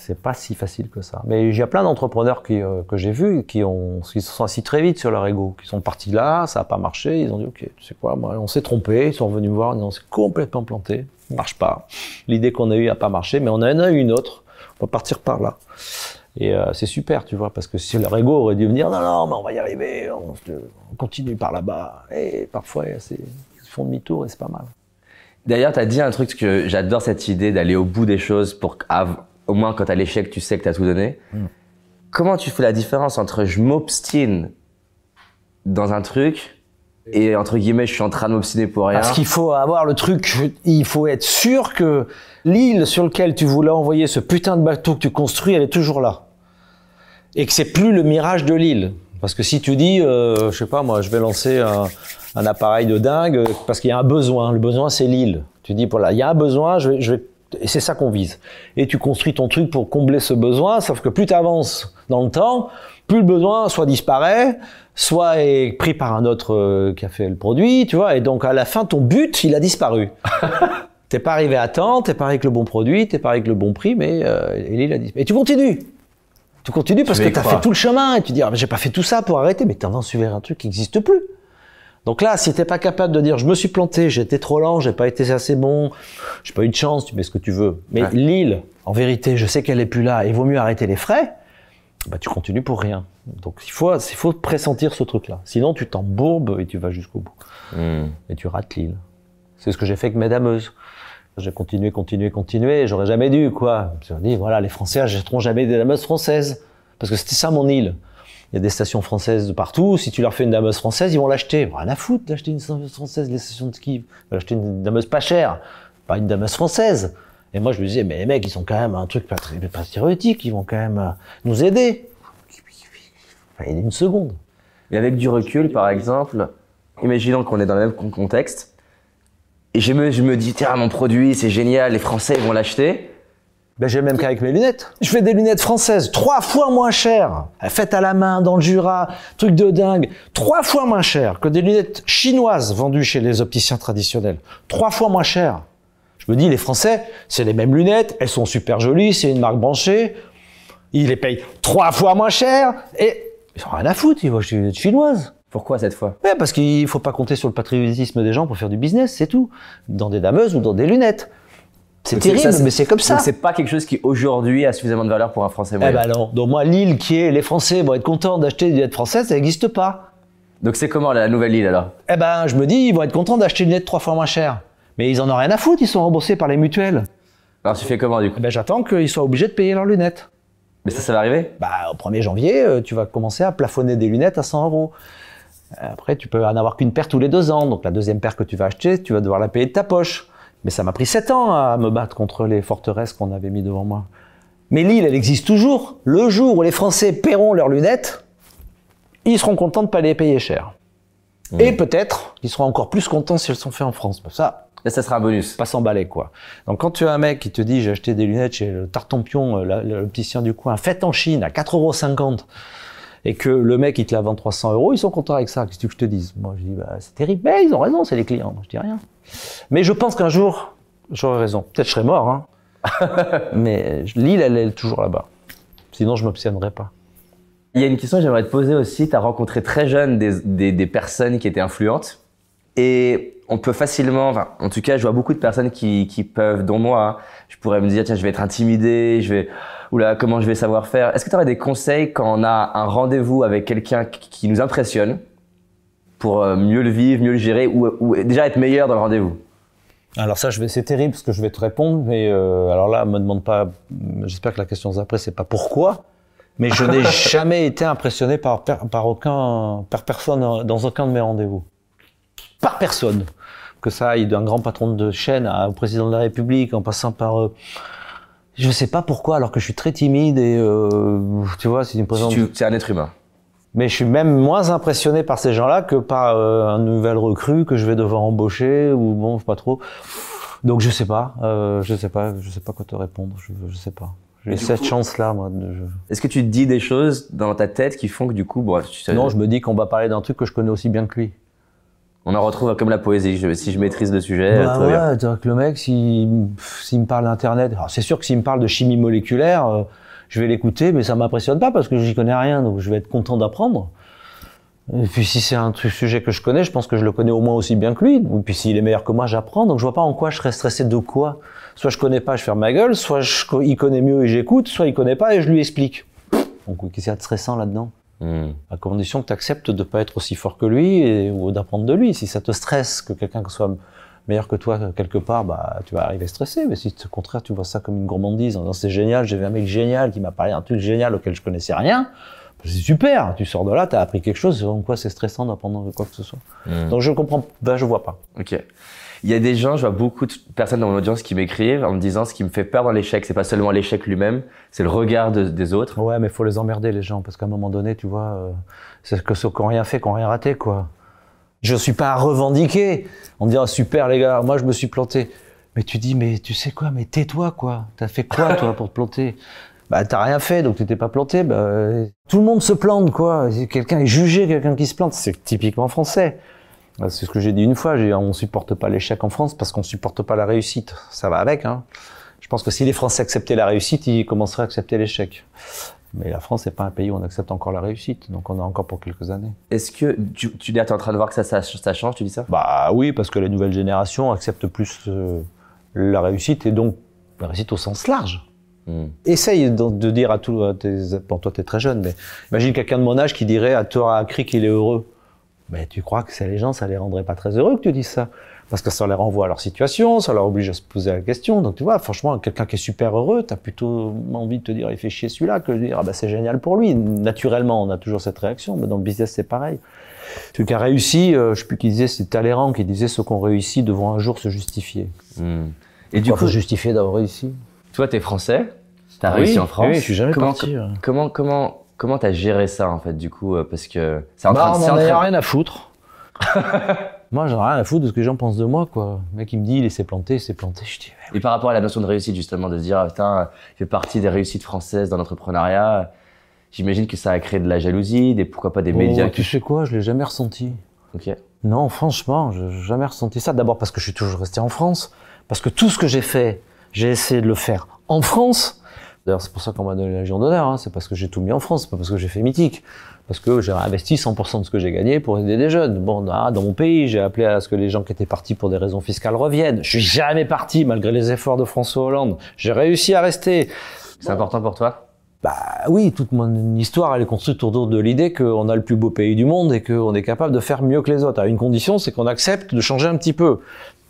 c'est pas si facile que ça. Mais il y a plein d'entrepreneurs euh, que j'ai vus qui, se sont assis très vite sur leur ego, qui sont partis là, ça n'a pas marché, ils ont dit ok, tu sais quoi, on s'est trompé, ils sont venus me voir, on s'est complètement planté, ça marche pas. L'idée qu'on a eue n'a pas marché, mais on a eu une autre, on va partir par là. Et euh, c'est super, tu vois, parce que si leur ego aurait dû venir, non, non, mais on va y arriver, on, on continue par là-bas. Et parfois, c'est font demi-tour et c'est pas mal. D'ailleurs, tu as dit un truc que j'adore cette idée d'aller au bout des choses pour qu'au moins quand tu as l'échec, tu sais que tu as tout donné. Hmm. Comment tu fais la différence entre je m'obstine dans un truc Et entre guillemets, je suis en train de m'obstiner pour rien? Parce qu'il faut avoir le truc, il faut être sûr que l'île sur laquelle tu voulais envoyer ce putain de bateau que tu construis, elle est toujours là. Et que c'est plus le mirage de l'île. Parce que si tu dis, euh, je sais pas moi, je vais lancer un, un appareil de dingue euh, parce qu'il y a un besoin. Le besoin, c'est l'île. Tu dis, voilà, il y a un besoin, je vais, je vais et c'est ça qu'on vise. Et tu construis ton truc pour combler ce besoin, sauf que plus tu avances dans le temps, plus le besoin soit disparaît, soit est pris par un autre euh, qui a fait le produit, tu vois. Et donc à la fin, ton but, il a disparu. <laughs> t'es pas arrivé à temps, t'es pas avec le bon produit, t'es pas avec le bon prix, mais euh, il a disparu. Et tu continues. Tu continues parce Tu que tu as fait tout le chemin et tu dis, ah, mais j'ai pas fait tout ça pour arrêter, mais t'avances vers un truc qui n'existe plus. Donc là, si t'es pas capable de dire, je me suis planté, j'ai été trop lent, j'ai pas été assez bon, j'ai pas eu de chance, tu mets ce que tu veux. Mais Ouais. l'île, en vérité, je sais qu'elle est plus là, il vaut mieux arrêter les frais, bah tu continues pour rien. Donc il faut, il faut pressentir ce truc-là. Sinon, tu t'embourbes et tu vas jusqu'au bout. Hmm. Et tu rates l'île. C'est ce que j'ai fait avec mes dameuses. J'ai continué, continué, continué, j'aurais jamais dû, quoi. Je me suis dit, voilà, les Français achèteront jamais des dameuses françaises. Parce que c'était ça mon île. Il y a des stations françaises de partout. Si tu leur fais une dameuse française, ils vont l'acheter. Rien à foutre d'acheter une dameuse française, les stations de ski. Acheter une dameuse pas chère, pas une dameuse française. Et moi, je me disais, mais les mecs, ils sont quand même un truc pas, très- pas stéréotype, ils vont quand même euh, nous aider. Il y a une seconde. Et avec du recul, par exemple, imaginons qu'on est dans le même con- contexte, et je me, je me dis, tiens, mon produit, c'est génial, les Français ils vont l'acheter. Ben, j'ai même qu'avec mes lunettes. Je fais des lunettes françaises, trois fois moins chères, faites à la main, dans le Jura, truc de dingue, trois fois moins chères que des lunettes chinoises vendues chez les opticiens traditionnels. Trois fois moins chères. Je me dis, les Français, c'est les mêmes lunettes, elles sont super jolies, c'est une marque branchée, ils les payent trois fois moins cher, et ils ont rien à foutre, ils vont acheter des lunettes chinoises. Pourquoi cette fois? Ouais, parce qu'il faut pas compter sur le patriotisme des gens pour faire du business, c'est tout. Dans des dameuses ou dans des lunettes. C'est terrible, ça, mais c'est comme ça. C'est pas quelque chose qui aujourd'hui a suffisamment de valeur pour un Français Eh ben non. Donc moi, l'île qui est les Français vont être contents d'acheter des lunettes françaises, ça n'existe pas. Donc c'est comment la nouvelle île alors? Eh ben, je me dis, ils vont être contents d'acheter une lunette trois fois moins chère. Mais ils en ont rien à foutre, ils sont remboursés par les mutuelles. Alors tu fais comment du coup? Eh ben, j'attends qu'ils soient obligés de payer leurs lunettes. Mais ça, ça va arriver? Bah, au 1er janvier, euh, tu vas commencer à plafonner des lunettes à 100 euros. Après, tu peux en avoir qu'une paire tous les deux ans. Donc, la deuxième paire que tu vas acheter, tu vas devoir la payer de ta poche. Mais ça m'a pris 7 ans à me battre contre les forteresses qu'on avait mis devant moi. Mais l'île, elle existe toujours. Le jour où les Français paieront leurs lunettes, ils seront contents de pas les payer cher. Et peut-être qu'ils seront encore plus contents si elles sont faites en France. Mais ça, Là, ça sera un bonus. pas s'emballer quoi. Donc quand tu as un mec qui te dit j'ai acheté des lunettes chez le Tartampion, euh, l'opticien du coin, faites en Chine à 4,50 euros et que le mec il te la vend 300 euros, ils sont contents avec ça. Qu'est-ce que je te dise? Moi je dis bah, c'est terrible. Mais ils ont raison, c'est les clients. Je dis rien. Mais je pense qu'un jour j'aurai raison. Peut-être je serai mort. Hein. <laughs> Mais l'île elle est toujours là-bas. Sinon je m'obstinerai pas. Il y a une question que j'aimerais te poser aussi. Tu as rencontré très jeune des, des, personnes qui étaient influentes. Et on peut facilement, en tout cas, je vois beaucoup de personnes qui, qui peuvent, dont moi, je pourrais me dire, tiens, je vais être intimidé, je vais, oula, comment je vais savoir faire? Est-ce que tu aurais des conseils quand on a un rendez-vous avec quelqu'un qui, nous impressionne pour euh, mieux le vivre, mieux le gérer ou, ou déjà être meilleur dans le rendez-vous? Alors ça, je vais, c'est terrible ce que je vais te répondre, mais euh, alors là, me demande pas. J'espère que la question d'après, c'est pas pourquoi, mais je n'ai <laughs> jamais été impressionné par par aucun par personne dans aucun de mes rendez-vous, par personne. Que ça aille d'un grand patron de chaîne à- au président de la République, en passant par euh, je sais pas pourquoi, alors que je suis très timide et euh, tu vois, si tu me Si C'est un être humain. mais je suis même moins impressionné par ces gens-là que par euh, un nouvel recrue que je vais devoir embaucher ou bon, pas trop. Donc je sais pas, euh, je sais pas, je sais pas quoi te répondre, je, je sais pas. J'ai cette chance-là, moi. de- Est-ce que tu te dis des choses dans ta tête qui font que du coup, bon, tu sais, Non, je me dis qu'on va parler d'un truc que je connais aussi bien que lui. On en retrouve comme la poésie. Je- si je maîtrise le sujet, Bah va bien. ouais, c'est-à-dire que le mec, s'il s'il me parle d'internet, alors c'est sûr que s'il me parle de chimie moléculaire, euh, je vais l'écouter, mais ça m'impressionne pas parce que j'y connais rien, donc je vais être content d'apprendre. Et puis si c'est un sujet que je connais, je pense que je le connais au moins aussi bien que lui. Et puis s'il est meilleur que moi, j'apprends. Donc je vois pas en quoi je serais stressé de quoi. Soit je connais pas, je ferme ma gueule, soit je, il connaît mieux et j'écoute, soit il connaît pas et je lui explique. Donc qu'est-ce qu'il y a de stressant là-dedans? Hmm. à condition que tu acceptes de pas être aussi fort que lui et, ou d'apprendre de lui. Si ça te stresse que quelqu'un soit meilleur que toi quelque part, bah tu vas arriver stressé. Mais si au contraire tu vois ça comme une gourmandise, en disant c'est génial, j'ai vu un mec génial qui m'a parlé d'un truc génial auquel je connaissais rien, C'est super, tu sors de là, tu as appris quelque chose, en quoi c'est stressant d'apprendre quoi que ce soit. Hmm. Donc je comprends, ben je vois pas. Ok. Il y a des gens, je vois beaucoup de personnes dans mon audience qui m'écrivent en me disant ce qui me fait peur dans l'échec, c'est pas seulement l'échec lui-même, c'est le regard de- des autres. Ouais, mais faut les emmerder les gens parce qu'à un moment donné, tu vois, euh, c'est que ceux qui n'ont rien fait, qui n'ont rien raté, quoi. Je suis pas à revendiquer. On dira super les gars, moi je me suis planté. Mais tu dis, mais tu sais quoi, mais tais-toi quoi. T'as fait quoi toi pour te planter? Bah t'as rien fait, donc tu pas planté. Bah, euh, tout le monde se plante quoi. Quelqu'un est jugé, quelqu'un qui se plante, c'est typiquement français. Bah, C'est ce que j'ai dit une fois. Dit, on supporte pas l'échec en France parce qu'on supporte pas la réussite. Ça va avec. Hein. Je pense que si les Français acceptaient la réussite, ils commenceraient à accepter l'échec. Mais la France, c'est pas un pays où on accepte encore la réussite, donc on a encore pour quelques années. Est-ce que tu, tu es en train de voir que ça, ça, ça change, tu dis ça? Bah oui, parce que la nouvelle génération accepte plus euh, la réussite et donc la réussite au sens large. Hmm. Essaye de, de dire à tous tes, bon toi t'es très jeune, mais imagine quelqu'un de mon âge qui dirait à toi à cri qu'il est heureux. Mais tu crois que les gens, ça les rendrait pas très heureux que tu dises ça? Parce que ça les renvoie à leur situation, ça leur oblige à se poser la question. Donc tu vois, franchement, quelqu'un qui est super heureux, t'as plutôt envie de te dire il fait chier celui-là que de dire ah bah c'est génial pour lui. Naturellement, on a toujours cette réaction, mais dans le business c'est pareil. Celui qui a réussi, euh, je sais plus qui disait, c'est Talleyrand qui disait ceux qui ont réussi devront un jour se justifier. Hmm. Et du Pourquoi coup, faut justifier d'avoir réussi? Toi, t'es français, t'as Oui, réussi en France. oui, je suis jamais comment, parti, ouais. Comment, comment, comment t'as géré ça en fait du coup euh, Parce que c'est en Bah, train de. on c'est en train- rien à foutre. <laughs> moi, j'en ai rien à foutre de ce que les gens pensent de moi, quoi. Le mec, il me dit, il s'est planté, il s'est planté. Je dis, Et par rapport à la notion de réussite, justement, de se dire, ah, putain, il fait partie des réussites françaises dans l'entrepreneuriat, j'imagine que ça a créé de la jalousie, des, pourquoi pas des oh, médias tu sais quoi, je l'ai jamais ressenti. Ok. Non, franchement, je n'ai jamais ressenti ça. D'abord parce que je suis toujours resté en France, parce que tout ce que j'ai fait, j'ai essayé de le faire en France. D'ailleurs, c'est pour ça qu'on m'a donné la Légion d'honneur. Hein. C'est parce que j'ai tout mis en France, pas parce que j'ai fait mythique. Parce que j'ai investi 100% de ce que j'ai gagné pour aider des jeunes. Bon, ah, dans mon pays, j'ai appelé à ce que les gens qui étaient partis pour des raisons fiscales reviennent. Je suis jamais parti, malgré les efforts de François Hollande. J'ai réussi à rester. C'est important pour toi? Bah oui, toute mon histoire, elle est construite autour de l'idée qu'on a le plus beau pays du monde et qu'on est capable de faire mieux que les autres. À une condition, c'est qu'on accepte de changer un petit peu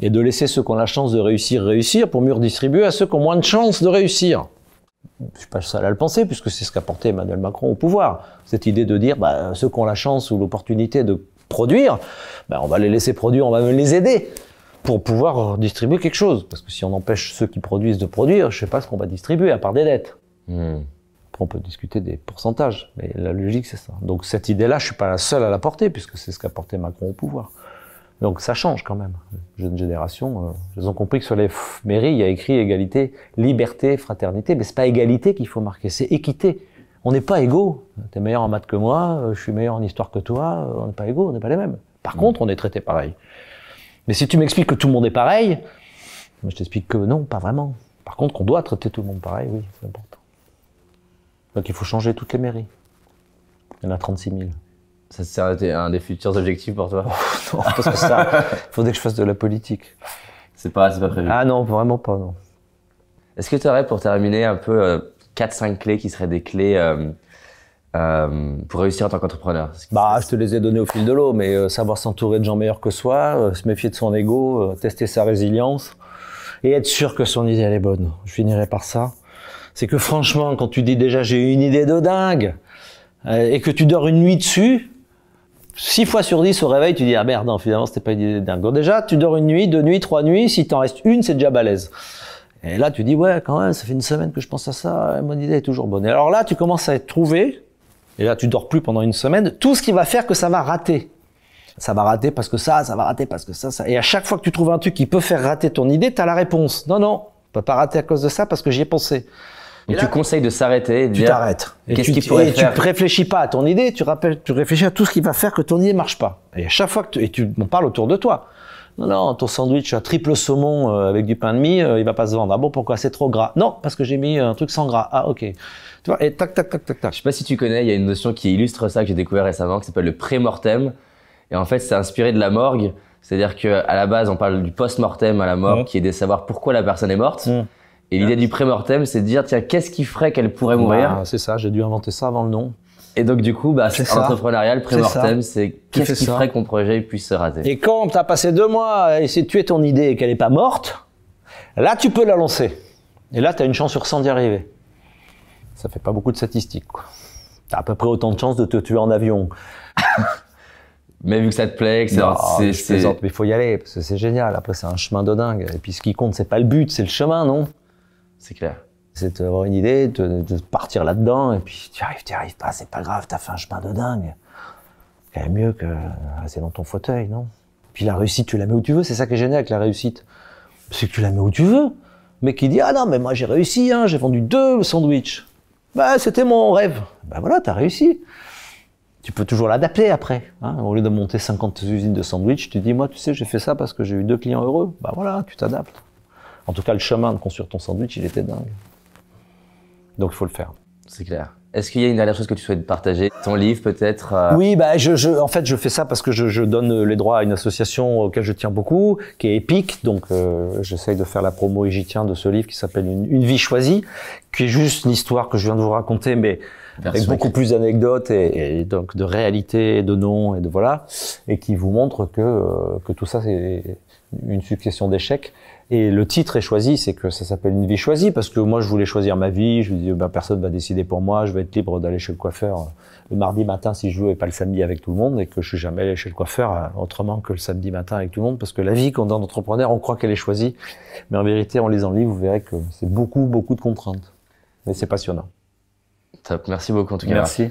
et de laisser ceux qui ont la chance de réussir réussir pour mieux redistribuer à ceux qui ont moins de chance de réussir. Je suis pas seul à le penser puisque c'est ce qu'a porté Emmanuel Macron au pouvoir. Cette idée de dire, bah, ceux qui ont la chance ou l'opportunité de produire, bah, on va les laisser produire, on va même les aider pour pouvoir distribuer quelque chose. Parce que si on empêche ceux qui produisent de produire, je sais pas ce qu'on va distribuer à part des dettes. Hmm. Après, on peut discuter des pourcentages, mais la logique, c'est ça. Donc, cette idée-là, je suis pas la seule à la porter, puisque c'est ce qu'a porté Macron au pouvoir. Donc, ça change quand même. Les jeunes générations, euh, ils ont compris que sur les mairies, il y a écrit égalité, liberté, fraternité, mais c'est pas égalité qu'il faut marquer, c'est équité. On n'est pas égaux. T'es meilleur en maths que moi, euh, je suis meilleur en histoire que toi, euh, on n'est pas égaux, on n'est pas les mêmes. Par contre, on est traités pareil. Mais si tu m'expliques que tout le monde est pareil, je t'explique que non, pas vraiment. Par contre, qu'on doit traiter tout le monde pareil, oui, c'est important. Donc il faut changer toutes les mairies. Il y en a 36 000. Ça, c'est un des futurs objectifs pour toi <laughs> <laughs> Parce que ça, il faudrait que je fasse de la politique. C'est pas, prévu. Ah non, vraiment pas, non. Est-ce que tu aurais, pour terminer, un peu euh, 4-5 clés qui seraient des clés euh, euh, pour réussir en tant qu'entrepreneur? Bah, je te les ai donnés au fil de l'eau, mais euh, savoir s'entourer de gens meilleurs que soi, euh, se méfier de son ego, euh, tester sa résilience et être sûr que son idée elle est bonne. Je finirai par ça. C'est que franchement, quand tu dis déjà j'ai eu une idée de dingue euh, et que tu dors une nuit dessus, six fois sur dix au réveil, tu dis ah merde, non, finalement c'était pas une idée dingue. Déjà, tu dors une nuit, deux nuits, trois nuits, si t'en restes une, c'est déjà balèze. Et là, tu dis ouais, quand même, ça fait une semaine que je pense à ça, mon idée est toujours bonne. Et alors là, tu commences à être trouvé, et là, tu dors plus pendant une semaine, tout ce qui va faire que ça va rater. Ça va rater parce que ça, ça va rater parce que ça, ça. Et à chaque fois que tu trouves un truc qui peut faire rater ton idée, tu as la réponse. Non, non, on peut pas rater à cause de ça parce que j'y ai pensé. Donc tu conseilles de s'arrêter et de Tu t'arrêtes. Et Qu'est-ce tu, qu'il pourrait et faire tu réfléchis pas à ton idée, tu, rappelles, tu réfléchis à tout ce qui va faire que ton idée marche pas. Et à chaque fois que tu, et tu en parles autour de toi. Non, non, ton sandwich à triple saumon euh, avec du pain de mie, euh, il va pas se vendre. Ah bon, pourquoi? C'est trop gras. Non, parce que j'ai mis un truc sans gras. Ah, ok. Tu vois, et tac, tac, tac, tac, tac. Je sais pas si tu connais, il y a une notion qui illustre ça que j'ai découvert récemment, qui s'appelle le pré-mortem. Et en fait, c'est inspiré de la morgue. C'est-à-dire que à la base, on parle du post-mortem à la mort, qui est de savoir pourquoi la personne est morte. Mhm. Et l'idée du pré-mortem, c'est de dire, tiens, qu'est-ce qui ferait qu'elle pourrait mourir Bah, c'est ça, j'ai dû inventer ça avant le nom. Et donc, du coup, bah, C'est entrepreneurial, pré-mortem, c'est qu'est-ce qui ça. ferait que mon projet puisse se rater. Et quand tu as passé deux mois à essayer de tuer ton idée et qu'elle n'est pas morte, là, tu peux la lancer. Et là, tu as une chance sur 100 d'y arriver. Ça fait pas beaucoup de statistiques. Quoi. T'as à peu près autant de chances de te tuer en avion. <laughs> Mais vu que ça te plaît, que c'est, mais il faut y aller, parce que c'est génial. Après, c'est un chemin de dingue. Et puis, ce qui compte, c'est pas le but, c'est le chemin, non? C'est clair. C'est d'avoir une idée, de, de partir là-dedans, et puis tu arrives, tu arrives pas, c'est pas grave, t'as fait un chemin de dingue. C'est quand même mieux que rester dans ton fauteuil, non? Puis la réussite, tu la mets où tu veux, c'est ça qui est génial avec la réussite. C'est que tu la mets où tu veux. Mais qui dit, ah non, mais moi j'ai réussi, hein, j'ai vendu deux sandwichs. Bah, c'était mon rêve. Bah voilà, t'as réussi. Tu peux toujours l'adapter après. Hein. Au lieu de monter 50 usines de sandwich, tu dis, moi, tu sais, j'ai fait ça parce que j'ai eu deux clients heureux. Bah voilà, tu t'adaptes. En tout cas, le chemin de construire ton sandwich, il était dingue. Donc, il faut le faire. C'est clair. Est-ce qu'il y a une dernière chose que tu souhaites partager? Ton livre peut-être euh, Oui, bah, je, je, en fait, je fais ça parce que je, je donne les droits à une association auquel je tiens beaucoup, qui est Epic. Donc, euh, j'essaye de faire la promo et j'y tiens de ce livre qui s'appelle une, Une vie choisie, qui est juste l'histoire que je viens de vous raconter, mais avec beaucoup plus d'anecdotes et, et donc de réalité, et de noms et de voilà, et qui vous montre que euh, que tout ça c'est une succession d'échecs. Et le titre est choisi, c'est que ça s'appelle une vie choisie parce que moi je voulais choisir ma vie, je me dis ben, personne va décider pour moi, je vais être libre d'aller chez le coiffeur euh, le mardi matin si je veux et pas le samedi avec tout le monde et que je suis jamais allé chez le coiffeur euh, autrement que le samedi matin avec tout le monde parce que la vie quand on est entrepreneur on croit qu'elle est choisie, mais en vérité en lisant le livre vous verrez que c'est beaucoup beaucoup de contraintes, mais c'est passionnant. Top. Merci beaucoup en tout cas. Merci.